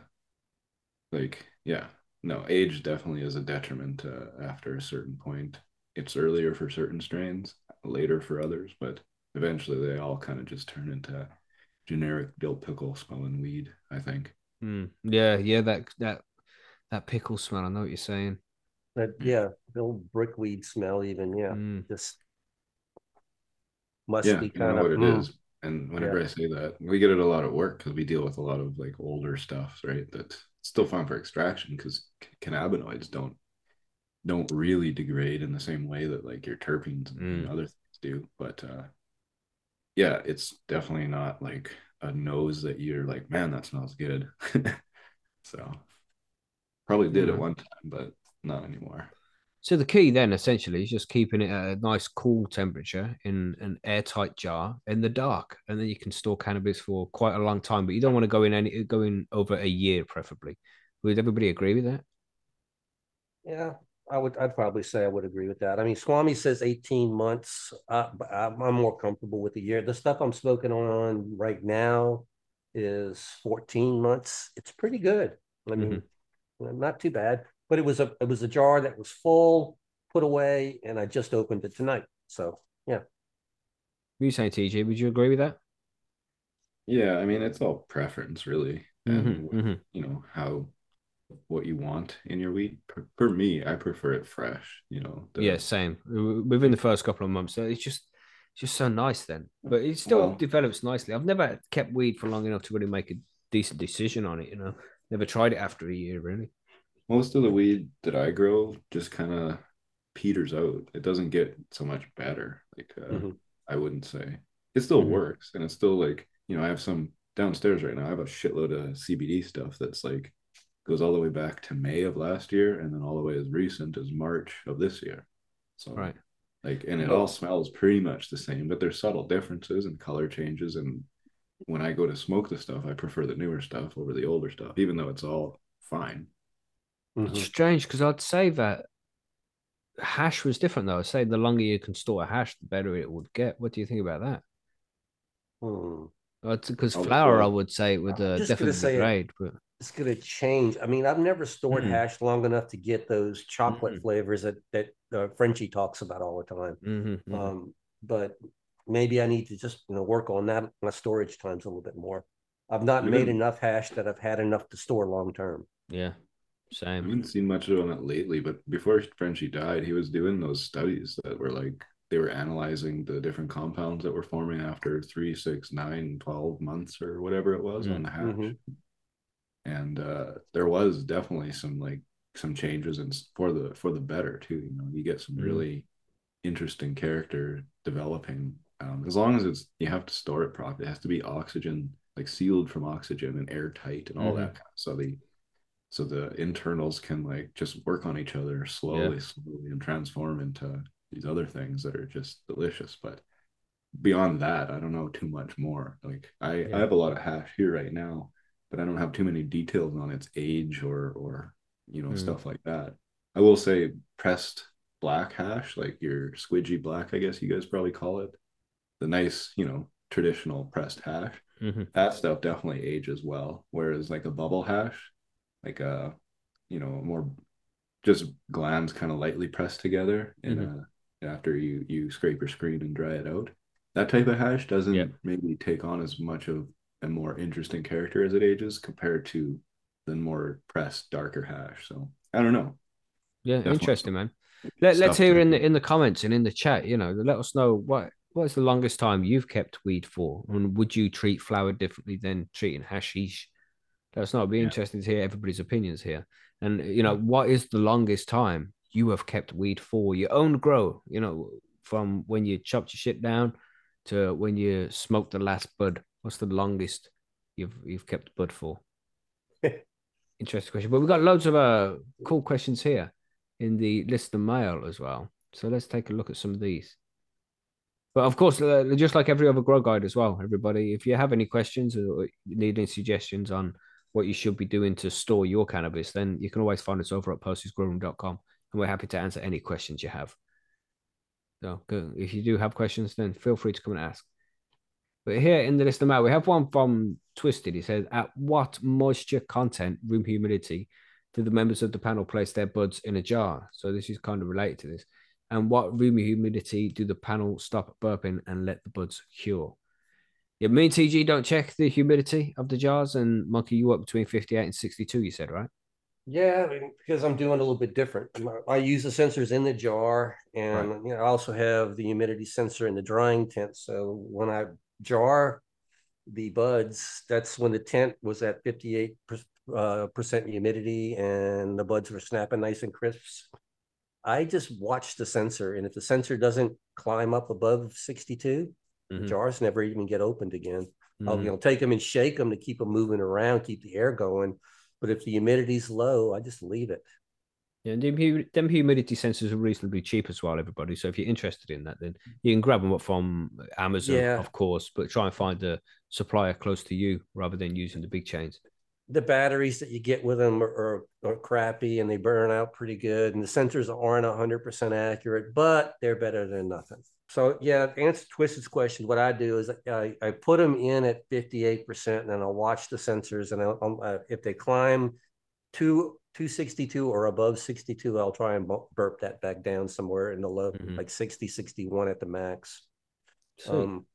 [SPEAKER 3] like, yeah, no, age definitely is a detriment uh, after a certain point. It's earlier for certain strains, later for others, but eventually they all kind of just turn into generic dill pickle smelling weed, I think.
[SPEAKER 2] Mm. Yeah, yeah, that that that pickle smell. I know what you're saying.
[SPEAKER 5] That yeah, the old brickweed smell. Even yeah,
[SPEAKER 2] Mm.
[SPEAKER 5] just must
[SPEAKER 3] yeah,
[SPEAKER 5] be
[SPEAKER 3] you know
[SPEAKER 5] kind
[SPEAKER 3] what
[SPEAKER 5] of
[SPEAKER 3] it
[SPEAKER 5] mm,
[SPEAKER 3] is. And whenever
[SPEAKER 5] Yeah.
[SPEAKER 3] I say that, we get it a lot of work because we deal with a lot of like older stuff, right? That's still fun for extraction because cannabinoids don't don't really degrade in the same way that like your terpenes and, and
[SPEAKER 2] Mm.
[SPEAKER 3] other things do. But uh yeah, it's definitely not like a nose that you're like, man, that smells good. so probably did
[SPEAKER 2] Yeah.
[SPEAKER 3] at one time, but not anymore.
[SPEAKER 2] So the key then essentially is just keeping it at a nice cool temperature in an airtight jar in the dark, and then you can store cannabis for quite a long time. But you don't want to go in any go in over a year, preferably. Would everybody agree with that?
[SPEAKER 5] yeah. I would. I'd probably say I would agree with that. I mean, Swami says eighteen months. Uh, I'm, I'm more comfortable with a year. The stuff I'm smoking on right now is fourteen months. It's pretty good. I mean, not too bad. But it was a it was a jar that was full, put away, and I just opened it tonight. So yeah.
[SPEAKER 2] What are you saying, TJ? Would you agree with that?
[SPEAKER 3] Yeah, I mean it's all preference really. And
[SPEAKER 2] Mhm, mhm.
[SPEAKER 3] you know how what you want in your weed. For, for me, I prefer it fresh. You know, the-
[SPEAKER 2] Yeah, same. Within the first couple of months, it's just it's just so nice then. But it still
[SPEAKER 3] Well-
[SPEAKER 2] develops nicely. I've never kept weed for long enough to really make a decent decision on it. You know, never tried it after a year really.
[SPEAKER 3] most of the weed that I grow just kind of peters out. It doesn't get so much better. Like uh,
[SPEAKER 5] Mhm.
[SPEAKER 3] I wouldn't say it still
[SPEAKER 2] Mhm.
[SPEAKER 3] works, and it's still like you know I have some downstairs right now. I have a shitload of CBD stuff that's like goes all the way back to May of last year, and then all the way as recent as March of this year. So
[SPEAKER 2] Right.
[SPEAKER 3] like, and it all smells pretty much the same, but there's subtle differences and color changes. And when I go to smoke the stuff, I prefer the newer stuff over the older stuff, even though it's all fine.
[SPEAKER 5] mhm.
[SPEAKER 2] It's strange because I'd say that hash was different though. I'd say the longer you can store a hash, the better it would get. What do you think about that?
[SPEAKER 5] Hmm.
[SPEAKER 2] Because
[SPEAKER 3] Oh,
[SPEAKER 2] flower, I would say, would uh,
[SPEAKER 5] just gonna
[SPEAKER 2] definitely
[SPEAKER 5] say it-
[SPEAKER 2] But
[SPEAKER 5] it's going to change. I mean, I've never stored
[SPEAKER 3] Mhm.
[SPEAKER 5] hash long enough to get those chocolate
[SPEAKER 2] Mhm.
[SPEAKER 5] flavors that that uh, Frenchie talks about all the time.
[SPEAKER 2] Mhm, mhm.
[SPEAKER 5] Um, but maybe I need to just you know work on that my storage times a little bit more. I've not made enough hash that I've had enough to store long term.
[SPEAKER 2] yeah, same.
[SPEAKER 3] I haven't seen much of it lately, but before Frenchie died, he was doing those studies that were like they were analyzing the different compounds that were forming after three, six, nine, 12 months or whatever it was on the hash.
[SPEAKER 5] Mhm.
[SPEAKER 3] And uh, there was definitely some like some changes and for the for the better too. You know, you get some
[SPEAKER 2] Mhm.
[SPEAKER 3] really interesting character developing. Um, as long as it's you have to store it properly. It has to be oxygen, like sealed from oxygen and airtight and all
[SPEAKER 2] Mhm.
[SPEAKER 3] that kind of so the so the internals can like just work on each other slowly, slowly and transform into these other things that are just delicious. But beyond that, I don't know too much more. Like I,
[SPEAKER 2] Yeah.
[SPEAKER 3] I have a lot of hash here right now, but I don't have too many details on its age or or you know
[SPEAKER 2] Mm.
[SPEAKER 3] stuff like that. I will say pressed black hash, like your squidgy black, I guess you guys probably call it. The nice, you know, traditional pressed hash.
[SPEAKER 2] Mhm.
[SPEAKER 3] That stuff definitely ages well. Whereas like a bubble hash, like a you know, more just glands kind of lightly pressed together in a after you you scrape your screen and dry it out. That type of hash doesn't maybe take on as much of a more interesting character as it ages compared to the more pressed darker hash. So I don't know.
[SPEAKER 2] Yeah,
[SPEAKER 3] Definitely.
[SPEAKER 2] interesting, man. Let, let's hear in the in the comments and in the chat. You know, let us know what what is the longest time you've kept weed for, and would you treat flower differently than treating hashish? Let us know. It'd be
[SPEAKER 3] Yeah.
[SPEAKER 2] interesting to hear everybody's opinions here. And you know, what is the longest time you have kept weed for your own grow? You know, from when you chopped your shit down to when you smoked the last bud. What's the longest you've you've kept bud for? Interesting question. But we've got loads of uh cool questions here in the list listener mail as well. So let's take a look at some of these. But of course, uh, just like every other grow guide as well, everybody, if you have any questions or need any suggestions on what you should be doing to store your cannabis, then you can always find us over at percysgrowroom.com and we're happy to answer any questions you have. So good. if you do have questions, then feel free to come and ask. But here in the list of mail, we have one from Twisted. He says, At what moisture content, room humidity, do the members of the panel place their buds in a jar? So this is kind of related to this and what room humidity do the panel stop burping and let the buds cure? Yeah, me and TG don't check the humidity of the jars, and Monkey, you work between 58 and 62, you said, right?
[SPEAKER 5] Yeah, because I'm doing a little bit different. I use the sensors in the jar, and right. you know, I also have the humidity sensor in the drying tent. So when I jar the buds, that's when the tent was at 58 uh, percent humidity, and the buds were snapping nice and crisp. I just watch the sensor, and if the sensor doesn't climb up above 62, mm-hmm. the jars never even get opened again. Mm-hmm. I'll you know take them and shake them to keep them moving around, keep the air going. But if the humidity's low, I just leave it.
[SPEAKER 2] Yeah, and them, humidity sensors are reasonably cheap as well, everybody. So if you're interested in that, then you can grab them up from Amazon, yeah. of course, but try and find a supplier close to you rather than using the big chains
[SPEAKER 5] the batteries that you get with them are, are, are, crappy and they burn out pretty good. And the sensors aren't 100% accurate, but they're better than nothing. So, yeah, answer Twisted's question, what I do is I, I put them in at 58% and then I'll watch the sensors. And I'll, uh, if they climb to 262 or above 62, I'll try and burp that back down somewhere in the low, mm-hmm. like 60, 61 at the max. Um,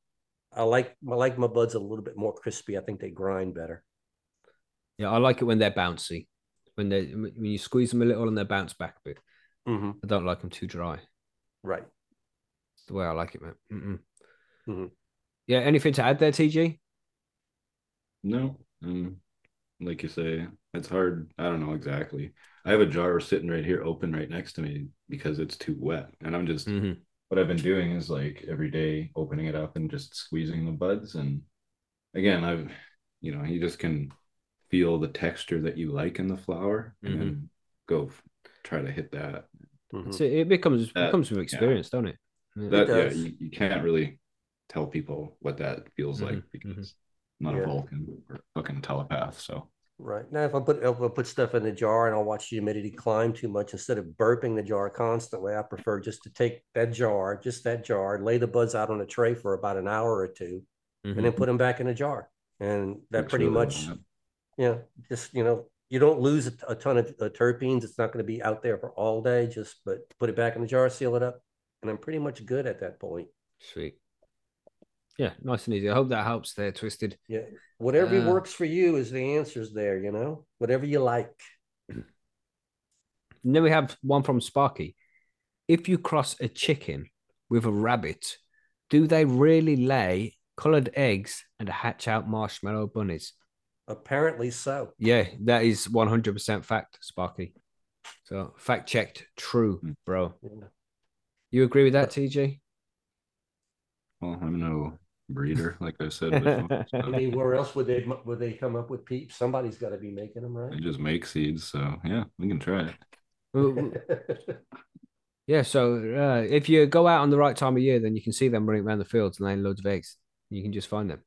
[SPEAKER 5] I like I like my buds a little bit more crispy. I think they grind better.
[SPEAKER 2] Yeah, I like it when they're bouncy. When they when you squeeze them a little and they bounce back a bit.
[SPEAKER 5] Mm-hmm.
[SPEAKER 2] I don't like them too dry.
[SPEAKER 5] Right.
[SPEAKER 2] It's the way I like it, man. Mm-hmm. Yeah. Anything to add there, TG?
[SPEAKER 3] No. Um, like you say, it's hard. I don't know exactly. I have a jar sitting right here, open right next to me because it's too wet, and I'm just. Mm-hmm. What I've been doing is like every day opening it up and just squeezing the buds, and again, I've, you know, you just can feel the texture that you like in the flower and mm-hmm. then go try to hit that.
[SPEAKER 2] Mm-hmm. So it becomes that, becomes from experience, yeah. don't it?
[SPEAKER 3] Yeah. That it yeah, you, you can't really tell people what that feels mm-hmm. like because mm-hmm. not yeah. a Vulcan or fucking telepath. So
[SPEAKER 5] right now, if I put if I put stuff in the jar and I'll watch the humidity climb too much, instead of burping the jar constantly, I prefer just to take that jar, just that jar, lay the buds out on a tray for about an hour or 2 and then mm-hmm. put them back in a jar, and that That's pretty really much you know, just you know, you don't lose a, a ton of uh, terpenes. It's not going to be out there for all day. Just but put it back in the jar, seal it up, and I'm pretty much good at that point.
[SPEAKER 2] Sweet. Yeah, nice and easy. I hope that helps there, Twisted.
[SPEAKER 5] Yeah. Whatever uh, works for you is the answers there, you know? Whatever you like.
[SPEAKER 2] And then we have one from Sparky. If you cross a chicken with a rabbit, do they really lay colored eggs and hatch out marshmallow bunnies?
[SPEAKER 5] Apparently so.
[SPEAKER 2] Yeah, that is 100% fact, Sparky. So fact checked, true, hmm. bro. Yeah. You agree with that, TJ?
[SPEAKER 3] Well, I'm no breeder, like I said
[SPEAKER 5] before. So. I mean, where else would they would they come up with peeps? Somebody's got to be making them, right?
[SPEAKER 3] They just make seeds, so yeah, we can try it.
[SPEAKER 2] yeah, so uh, if you go out on the right time of year, then you can see them running around the fields and laying loads of eggs. You can just find them.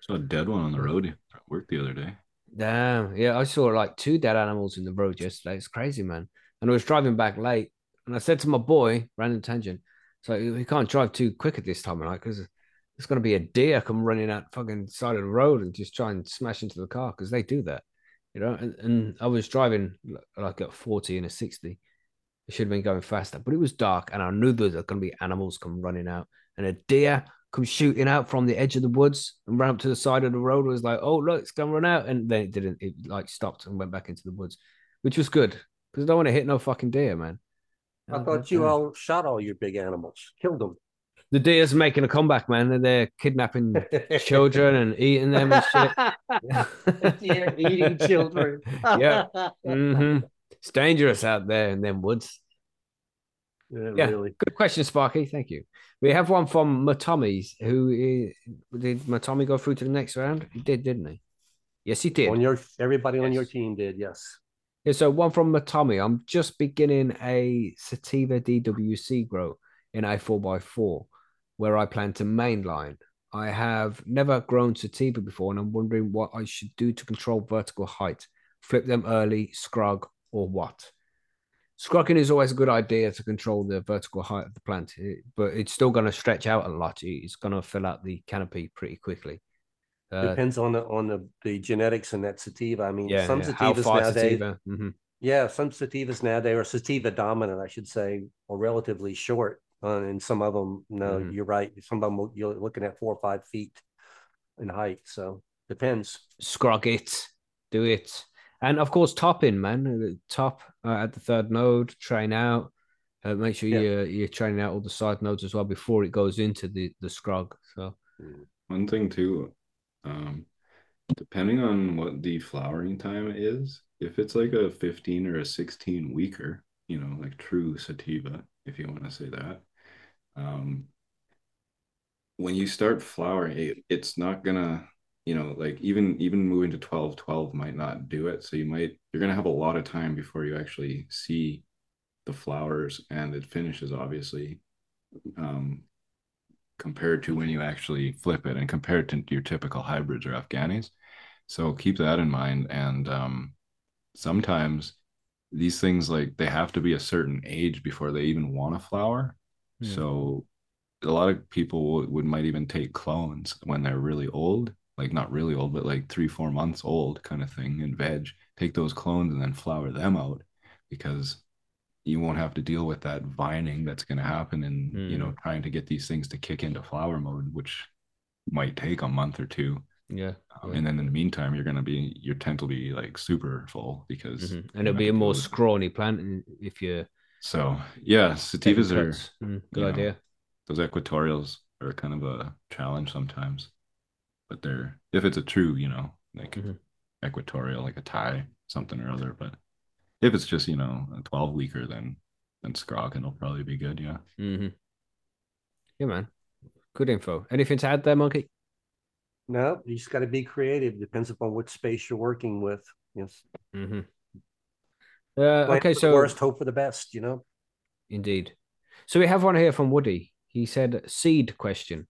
[SPEAKER 3] Saw a dead one on the road at work the other day.
[SPEAKER 2] Damn. Yeah, I saw like two dead animals in the road yesterday. It's crazy, man. And I was driving back late, and I said to my boy, random tangent, so we can't drive too quick at this time, of night Because there's going to be a deer come running out fucking side of the road and just try and smash into the car because they do that, you know. And, and I was driving like at 40 and a 60. I should have been going faster, but it was dark, and I knew there was going to be animals come running out, and a deer come shooting out from the edge of the woods and ran up to the side of the road. Was like, oh look, it's gonna run out, and then it didn't. It like stopped and went back into the woods, which was good because I don't want to hit no fucking deer, man.
[SPEAKER 5] I uh, thought you all shot all your big animals, killed them.
[SPEAKER 2] The deer's making a comeback, man. And they're kidnapping children and eating them and shit.
[SPEAKER 5] deer eating children.
[SPEAKER 2] yeah. Mm-hmm. It's dangerous out there in them woods.
[SPEAKER 5] Yeah, yeah, really.
[SPEAKER 2] Good question, Sparky. Thank you. We have one from Matomi's. Who is, did Matomi go through to the next round? He did, didn't he? Yes, he did.
[SPEAKER 5] On your everybody yes. on your team did, yes.
[SPEAKER 2] Yeah, so one from Matomi. I'm just beginning a sativa DWC grow in a four x four. Where I plan to mainline. I have never grown sativa before, and I'm wondering what I should do to control vertical height. Flip them early, scrog, or what? Scrogging is always a good idea to control the vertical height of the plant, but it's still going to stretch out a lot. It's going to fill out the canopy pretty quickly. Uh,
[SPEAKER 5] Depends on the on the the genetics in that sativa. I mean,
[SPEAKER 2] yeah,
[SPEAKER 5] some
[SPEAKER 2] yeah.
[SPEAKER 5] sativas nowadays,
[SPEAKER 2] sativa? Mhm.
[SPEAKER 5] yeah, some sativas nowadays are sativa dominant, I should say, or relatively short. Uh, and some of them, no,
[SPEAKER 2] Mhm.
[SPEAKER 5] you're right. Some of them you're looking at four or five feet in height. So depends.
[SPEAKER 2] Scrog it, do it, and of course, top in, man. Uh, Top uh, at the third node, train out. Uh, make sure
[SPEAKER 5] Yeah.
[SPEAKER 2] you're you're training out all the side nodes as well before it goes into the the scrog. So
[SPEAKER 3] One thing too, um, depending on what the flowering time is, if it's like a 15 or a 16 weeker, you know, like true sativa, if you want to say that, um, when you start flowering, it, it's not gonna, you know, like even even moving to 12, 12 might not do it. So you might you're gonna have a lot of time before you actually see the flowers and it finishes, obviously. Um, compared to when you actually flip it and compared to your typical hybrids or Afghanis. So keep that in mind. And um, sometimes these things like they have to be a certain age before they even want to flower. So a lot of people would, would might even take clones when they're really old, like not really old, but like three, four months old kind of thing in veg. Take those clones and then flower them out because you won't have to deal with that vining that's going to happen and you know trying to get these things to kick into flower mode which might take a month or two
[SPEAKER 2] yeah,
[SPEAKER 3] um,
[SPEAKER 2] Yeah.
[SPEAKER 3] and then in the meantime you're going to be your tent will be like super full because
[SPEAKER 2] Mhm. and it'll be a more scrawny plant if you're
[SPEAKER 3] so yeah
[SPEAKER 2] taking
[SPEAKER 3] sativas are.
[SPEAKER 2] Mm, good
[SPEAKER 3] you know,
[SPEAKER 2] idea.
[SPEAKER 3] those equatorials are kind of a challenge sometimes but they're if it's a true you know like
[SPEAKER 2] Mhm.
[SPEAKER 3] equatorial like a Thai something or other but if it's just you know a 12 weeker then then scroggin will probably be good yeah
[SPEAKER 2] Mm-hmm. Yeah, man. Good info. Anything to add there, Monkey?
[SPEAKER 5] No, you just got to be creative. Depends upon what space you're working with. Yes.
[SPEAKER 2] hmm Uh, okay, so
[SPEAKER 5] worst, hope for the best. You know.
[SPEAKER 2] Indeed. So we have one here from Woody. He said, seed question.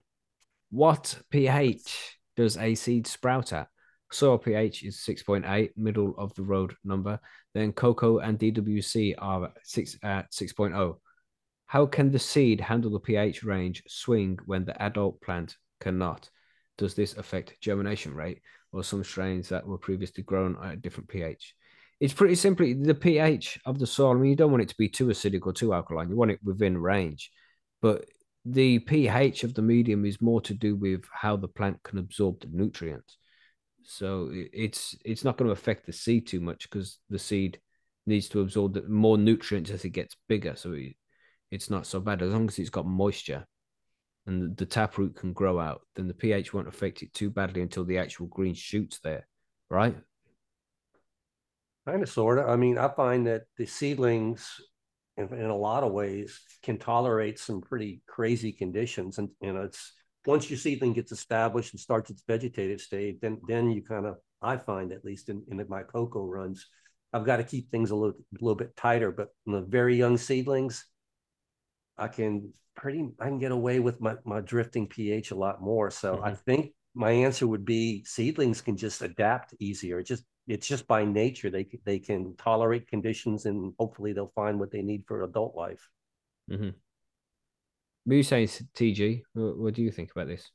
[SPEAKER 2] What pH does a seed sprout at? Soil pH is 6.8, middle of the road number. Then coco and DWC are at 6 at 6.0. How can the seed handle the pH range swing when the adult plant cannot? Does this affect germination rate or some strains that were previously grown at a different pH? It's pretty simply the pH of the soil. I mean, you don't want it to be too acidic or too alkaline. You want it within range. But the pH of the medium is more to do with how the plant can absorb the nutrients. So it's it's not going to affect the seed too much because the seed needs to absorb the, more nutrients as it gets bigger. So it, it's not so bad as long as it's got moisture and the, the taproot can grow out. Then the pH won't affect it too badly until the actual green shoots there, right?
[SPEAKER 5] Kind of, sort of. I mean, I find that the seedlings, in, in a lot of ways, can tolerate some pretty crazy conditions. And you know, it's once your seedling gets established and starts its vegetative state, then then you kind of, I find at least in, in my coco runs, I've got to keep things a little a little bit tighter. But in the very young seedlings, I can pretty I can get away with my my drifting pH a lot more. So I
[SPEAKER 2] Mhm.
[SPEAKER 5] think my answer would be seedlings can just adapt easier. It just it's just by nature they they can tolerate conditions and hopefully they'll find what they need for adult life.
[SPEAKER 2] Mm-hmm. What are you saying, TG? What, what do you think about this?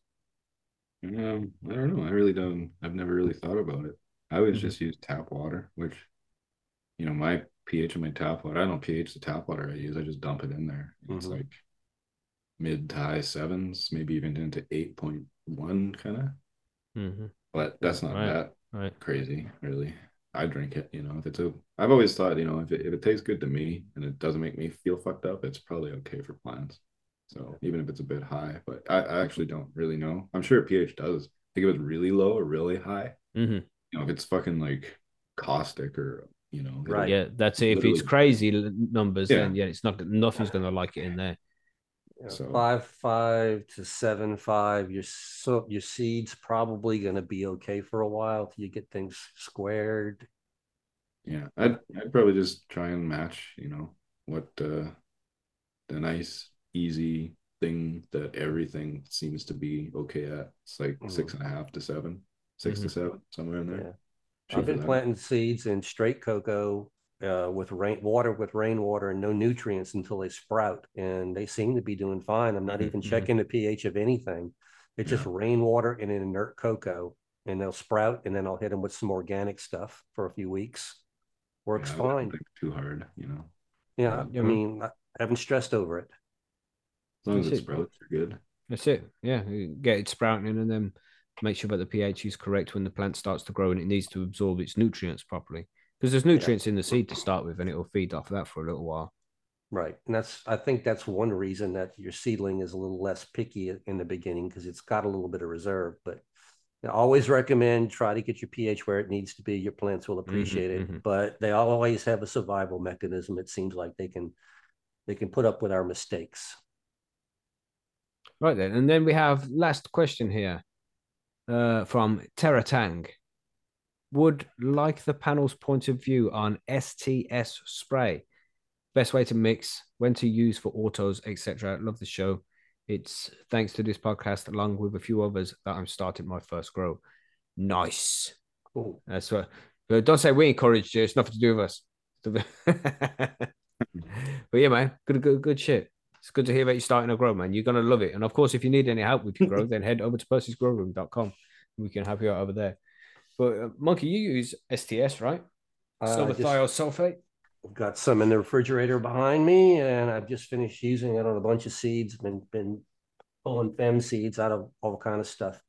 [SPEAKER 3] Um, I don't know. I really don't. I've never really thought about it. I always
[SPEAKER 2] Mhm.
[SPEAKER 3] just use tap water, which, you know, my pH of my tap water. I don't pH the tap water I use. I just dump it in there. It's
[SPEAKER 5] Mhm.
[SPEAKER 3] like mid to high sevens, maybe even into eight point one kind of.
[SPEAKER 2] Mm-hmm.
[SPEAKER 3] But that's not
[SPEAKER 2] Right.
[SPEAKER 3] that
[SPEAKER 2] Right.
[SPEAKER 3] crazy, really. I drink it. You know, if it's a. I've always thought, you know, if it if it tastes good to me and it doesn't make me feel fucked up, it's probably okay for plants. So even if it's a bit high, but I, I actually don't really know. I'm sure pH does. I think if it's really low or really high,
[SPEAKER 2] Mm-hmm.
[SPEAKER 3] you know, if it's fucking like caustic or you know,
[SPEAKER 5] Right.
[SPEAKER 2] Yeah, that's it. If it's crazy numbers,
[SPEAKER 3] Yeah.
[SPEAKER 2] then yeah, it's not nothing's gonna like it in there.
[SPEAKER 5] You know,
[SPEAKER 3] So-
[SPEAKER 5] Five five to seven five. Your so your seeds probably going to be okay for a while till you get things squared.
[SPEAKER 3] Yeah, I'd I'd probably just try and match, you know, what uh the nice, easy, thing that everything seems to be okay at. It's like
[SPEAKER 5] Mhm.
[SPEAKER 3] six and a half to seven, 6 to
[SPEAKER 2] Mhm.
[SPEAKER 3] seven, somewhere in there.
[SPEAKER 5] Yeah. I've been planting seeds in straight cocoa uh, with rain water with rainwater and no nutrients until they sprout, and they seem to be doing fine. I'm not even
[SPEAKER 2] mhm.
[SPEAKER 5] checking the pH of anything. It's just rainwater and an inert coco, and they'll sprout, and then I'll hit them with some organic stuff for a few weeks. Works
[SPEAKER 3] Yeah,
[SPEAKER 5] fine.
[SPEAKER 3] too hard, you know.
[SPEAKER 5] Yeah,
[SPEAKER 2] Yeah,
[SPEAKER 5] I mean, I haven't stressed over it.
[SPEAKER 3] As long as
[SPEAKER 2] That's
[SPEAKER 3] it
[SPEAKER 2] it.
[SPEAKER 3] sprouts, you're good.
[SPEAKER 2] That's it. Yeah, you get it sprouting and then make sure that the pH is correct when the plant starts to grow and it needs to absorb its nutrients properly. Because there's nutrients in the seed to start with, and it will feed off that for a little while.
[SPEAKER 5] Right. And that's, I think that's one reason that your seedling is a little less picky in the beginning because it's got a little bit of reserve. But I always recommend try to get your pH where it needs to be. Your plants will appreciate it,
[SPEAKER 2] mhm.
[SPEAKER 5] but they always have a survival mechanism. It seems like they can they can put up with our mistakes.
[SPEAKER 2] Right then, and then we have last question here uh, from Teratang. Would like the panel's point of view on STS spray, best way to mix, when to use for autos, etc. Love the show. It's thanks to this podcast, along with a few others, that I'm starting my first grow. Nice.
[SPEAKER 5] Cool.
[SPEAKER 2] Uh, That's what. But don't say we encouraged you. It's nothing to do with us. but yeah, man, good, good, good shit. It's good to hear about you're starting a grow, man. You're gonna love it. And of course, if you need any help with your grow, then head over to percysgrowroom.com. We can help you out over there. But uh, Monkey, you use STS, right?
[SPEAKER 5] Uh,
[SPEAKER 2] Silver
[SPEAKER 5] just-
[SPEAKER 2] thiosulfate.
[SPEAKER 5] I've got some in the refrigerator behind me, and I've just finished using it on a bunch of seeds. Been been pulling fem seeds out of all kind of stuff.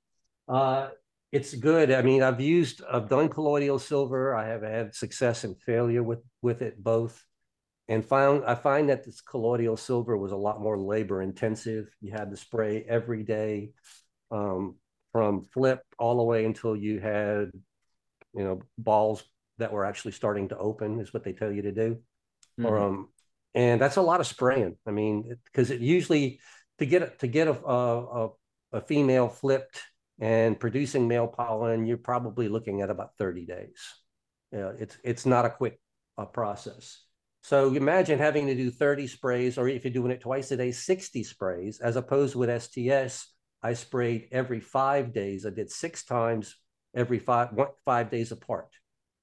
[SPEAKER 5] Uh, it's good. I mean, I've used, I've done colloidal silver. I have had success and failure with with it both, and found I find that this colloidal silver was a lot more labor intensive. You had to spray every day, um, from flip all the way until you had, you know, balls that were actually starting to open is what they tell you to do. Or
[SPEAKER 2] Mhm.
[SPEAKER 5] um, and that's a lot of spraying. I mean, because it, usually to get to get a, a a a female flipped and producing male pollen, you're probably looking at about thirty days. Yeah, it's it's not a quick uh, process. So imagine having to do 30 sprays, or if you're doing it twice a day, 60 sprays, as opposed with STS, I sprayed every five days. I did six times every five one, five days apart,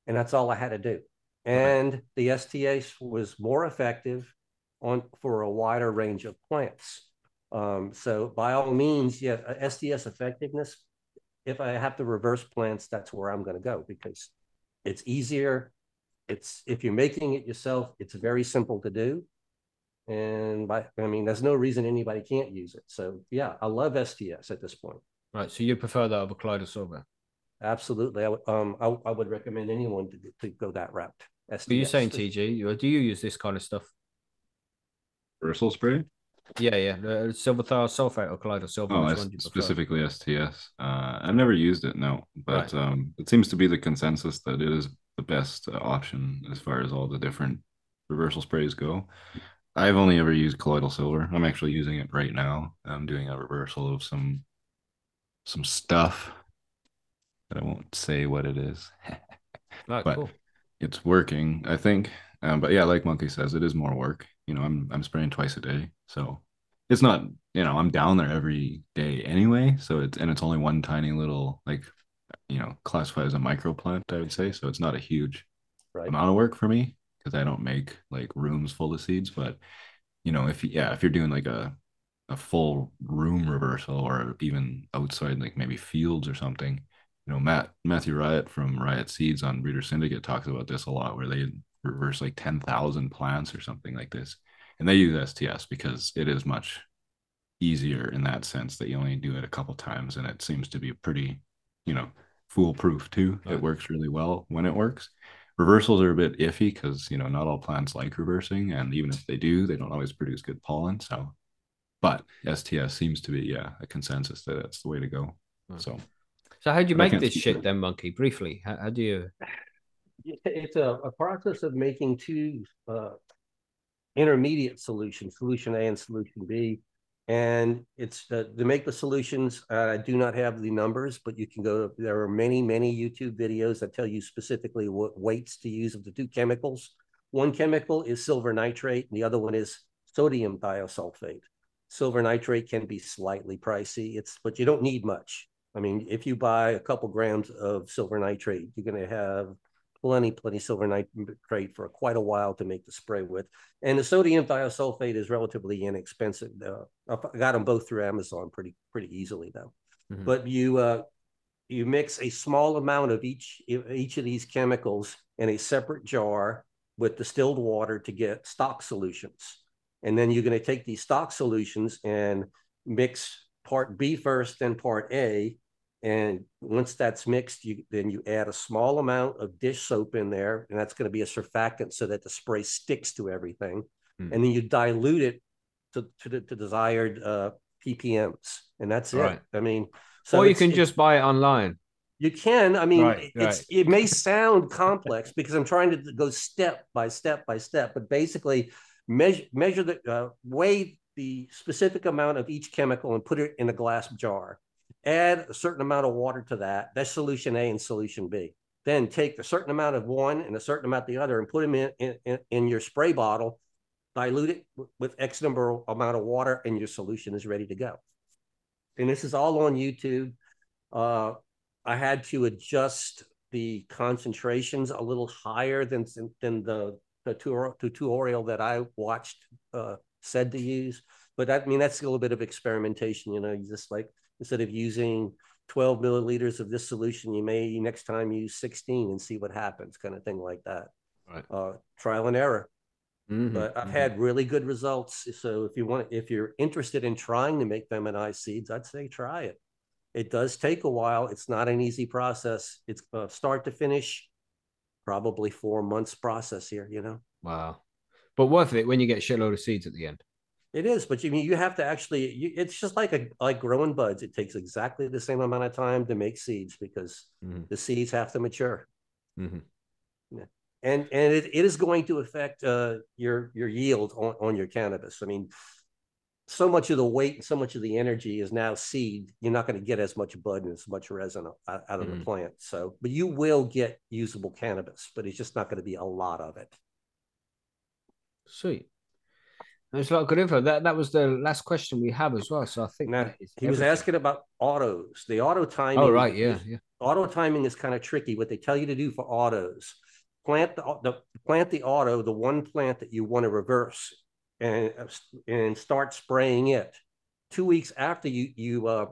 [SPEAKER 5] and that's all I had to do. And the STS was more effective on for a wider range of plants. Um, so by all means, yeah, uh, STS effectiveness. If I have to reverse plants, that's where I'm going to go because it's easier. It's if you're making it yourself, it's very simple to do. And by I mean, there's no reason anybody can't use it. So yeah, I love STS at this point.
[SPEAKER 2] Right. So you prefer that over colloidal silver?
[SPEAKER 5] Absolutely. I would um I, I would recommend anyone to, to go that route. STS.
[SPEAKER 2] Are you saying TG? Or do you use this kind of stuff?
[SPEAKER 3] Versal spray?
[SPEAKER 2] Yeah, yeah. Uh, silver thiosulfate or colloidal silver?
[SPEAKER 3] Oh, S-
[SPEAKER 2] one do you prefer?
[SPEAKER 3] specifically STS. Uh, I've never used it, no, but
[SPEAKER 2] Right.
[SPEAKER 3] um, it seems to be the consensus that it is the best uh, option as far as all the different reversal sprays go. I've only ever used colloidal silver. I'm actually using it right now. I'm doing a reversal of some some stuff that I won't say what it is.
[SPEAKER 2] Right,
[SPEAKER 3] but
[SPEAKER 2] cool.
[SPEAKER 3] it's working, I think. Um, but yeah, like Monkey says, it is more work. You know, I'm I'm spraying twice a day, so it's not. You know, I'm down there every day anyway. So it's and it's only one tiny little like, you know, classified as a micro plant, I would say. So it's not a huge
[SPEAKER 5] right.
[SPEAKER 3] amount of work for me because I don't make like rooms full of seeds. But you know, if yeah, if you're doing like a a full room reversal or even outside like maybe fields or something, you know, Matt Matthew Riot from Riot Seeds on Reader Syndicate talks about this a lot, where they reverse like ten thousand plants or something like this, and they use STS because it is much easier in that sense that you only do it a couple times, and it seems to be pretty, you know, foolproof too.
[SPEAKER 2] Right.
[SPEAKER 3] It works really well when it works. Reversals are a bit iffy because you know not all plants like reversing, and even if they do, they don't always produce good pollen. So, but STS seems to be yeah a consensus that that's the way to go.
[SPEAKER 2] Right.
[SPEAKER 3] So
[SPEAKER 2] So how do you make this shit
[SPEAKER 3] it.
[SPEAKER 2] then, Monkey? Briefly, how, how do you?
[SPEAKER 5] It's a, a process of making two uh, intermediate solutions, solution A and solution B. And it's uh, to make the solutions. Uh, I do not have the numbers, but you can go. There are many, many YouTube videos that tell you specifically what weights to use of the two chemicals. One chemical is silver nitrate, and the other one is sodium thiosulfate. silver nitrate can be slightly pricey. It's but you don't need much. I mean, if you buy a couple grams of silver nitrate, you're going to have plenty, plenty silver nitrate for quite a while to make the spray with. And the sodium thiosulfate is relatively inexpensive. Uh, I got them both through Amazon pretty pretty easily though.
[SPEAKER 2] Mhm.
[SPEAKER 5] But you uh, you mix a small amount of each each of these chemicals in a separate jar with distilled water to get stock solutions. And then you're going to take these stock solutions and mix part B first, then part A. And once that's mixed, you then you add a small amount of dish soap in there, and that's going to be a surfactant so that the spray sticks to everything.
[SPEAKER 2] Hmm.
[SPEAKER 5] And then you dilute it to, to the to desired uh, ppms, and that's
[SPEAKER 2] Right.
[SPEAKER 5] it. I mean, so
[SPEAKER 2] or you can just buy it online.
[SPEAKER 5] you can. I mean,
[SPEAKER 2] Right,
[SPEAKER 5] it's it may sound complex because I'm trying to go step by step by step, but basically measure measure the uh, weigh the specific amount of each chemical and put it in a glass jar. Add a certain amount of water to that. That's solution A and solution B. Then take a certain amount of one and a certain amount the other and put them in in, in, in your spray bottle. Dilute it with X number amount of water, and your solution is ready to go. And this is all on YouTube. Uh, I had to adjust the concentrations a little higher than than the the tutorial that I watched uh, said to use. But I mean that's a little bit of experimentation. You know, you just like instead of using 12 milliliters of this solution, you may next time use 16 and see what happens, kind of thing like that.
[SPEAKER 2] Right.
[SPEAKER 5] Uh, trial and error
[SPEAKER 2] Mhm,
[SPEAKER 5] but I've
[SPEAKER 2] mhm.
[SPEAKER 5] had really good results. So if you want, if you're interested in trying to make feminized seeds, I'd say try it. It does take a while. It's not an easy process. It's uh, start to finish, probably four months process here. You know,
[SPEAKER 2] wow, but worth it when you get a shitload of seeds at the end.
[SPEAKER 5] It is. But you mean you have to actually? You, it's just like a like growing buds. It takes exactly the same amount of time to make seeds because
[SPEAKER 2] Mhm,
[SPEAKER 5] the seeds have to mature.
[SPEAKER 2] mhm.
[SPEAKER 5] and and it, it is going to affect uh, your your yield on, on your cannabis. I mean, so much of the weight and so much of the energy is now seed. You're not going to get as much bud and as much resin out, out of
[SPEAKER 2] Mhm.
[SPEAKER 5] the plant. So, but you will get usable cannabis, but it's just not going to be a lot of it.
[SPEAKER 2] Sweet. There's a lot of good info. That that was the last question we have as well. So I think
[SPEAKER 5] Now, he was asking about autos. The auto timing.
[SPEAKER 2] Oh right, yeah,
[SPEAKER 5] is-
[SPEAKER 2] yeah.
[SPEAKER 5] auto timing is kind of tricky. What they tell you to do for autos, plant the, the plant the auto, the one plant that you want to reverse, and and start spraying it. Two weeks after you you uh,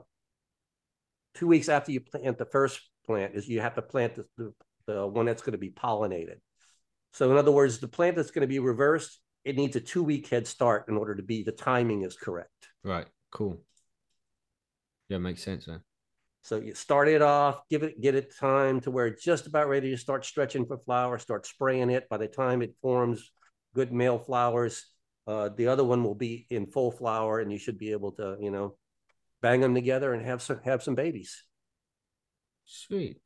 [SPEAKER 5] two weeks after you plant the first plant is you have to plant the, the, the one that's going to be pollinated. So in other words, the plant that's going to be reversed, it needs a two week head start in order to be the timing is correct.
[SPEAKER 2] Right, cool. Yeah, makes sense. Then.
[SPEAKER 5] So you start it off, give it, get it time to where it's just about ready to start stretching for flower, start spraying it. By the time it forms good male flowers, uh, the other one will be in full flower and you should be able to, you know, bang them together and have some, have some babies.
[SPEAKER 2] Sweet.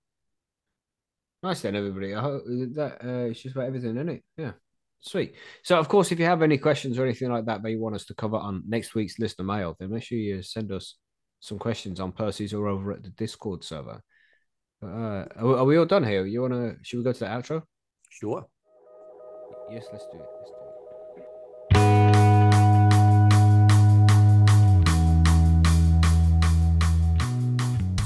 [SPEAKER 2] Nice then, everybody. I hope that uh, it's just about everything, isn't it? Yeah. Sweet. So, of course, if you have any questions or anything like that that you want us to cover on next week's listener mail, then make sure you send us some questions on Percy's or over at the Discord server. Uh, are, we- are we all done here? You wanna? Should we go to the outro?
[SPEAKER 5] Sure.
[SPEAKER 2] Yes, let's do it. Let's do it.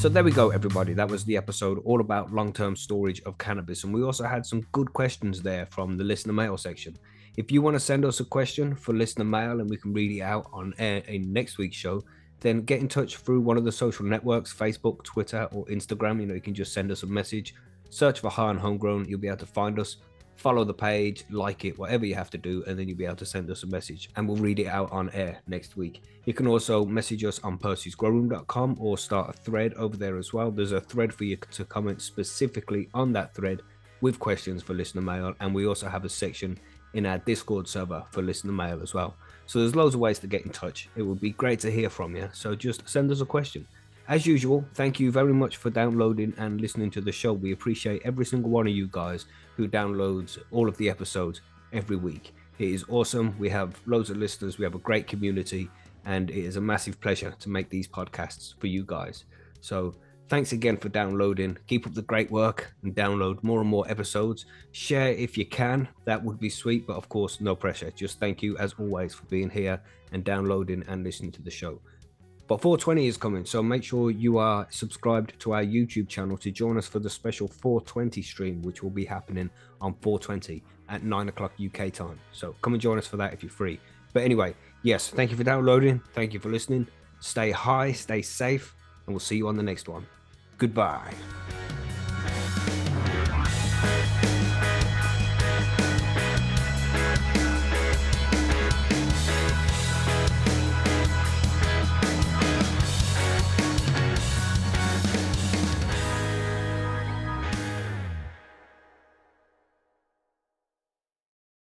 [SPEAKER 2] So there we go, everybody. That was the episode all about long-term storage of cannabis, and we also had some good questions there from the listener mail section. If you want to send us a question for listener mail and we can read it out on air in next week's show, then get in touch through one of the social networks, Facebook, Twitter, or Instagram. You know, you can just send us a message, search for High on Homegrown, you'll be able to find us follow the page, like it, whatever you have to do, and then you'll be able to send us a message and we'll read it out on air next week. You can also message us on percysgrowroom.com or start a thread over there as well. There's a thread for you to comment specifically on that thread with questions for listener mail, and we also have a section in our Discord server for listener mail as well. So there's loads of ways to get in touch. It would be great to hear from you. So just send us a question. As usual, thank you very much for downloading and listening to the show. We appreciate every single one of you guys who downloads all of the episodes every week. It is awesome. We have loads of listeners, we have a great community, and it is a massive pleasure to make these podcasts for you guys. So, Thanks again for downloading. Keep up the great work and download more and more episodes. Share if you can. That would be sweet, but of course, no pressure. Just thank you as always for being here and downloading and listening to the show. But 420 is coming, so make sure you are subscribed to our YouTube channel to join us for the special 420 stream, which will be happening on 420 at 9 o'clock UK time. So come and join us for that if you're free. But anyway, yes, thank you for downloading. Thank you for listening. Stay high, stay safe, and we'll see you on the next one. Goodbye.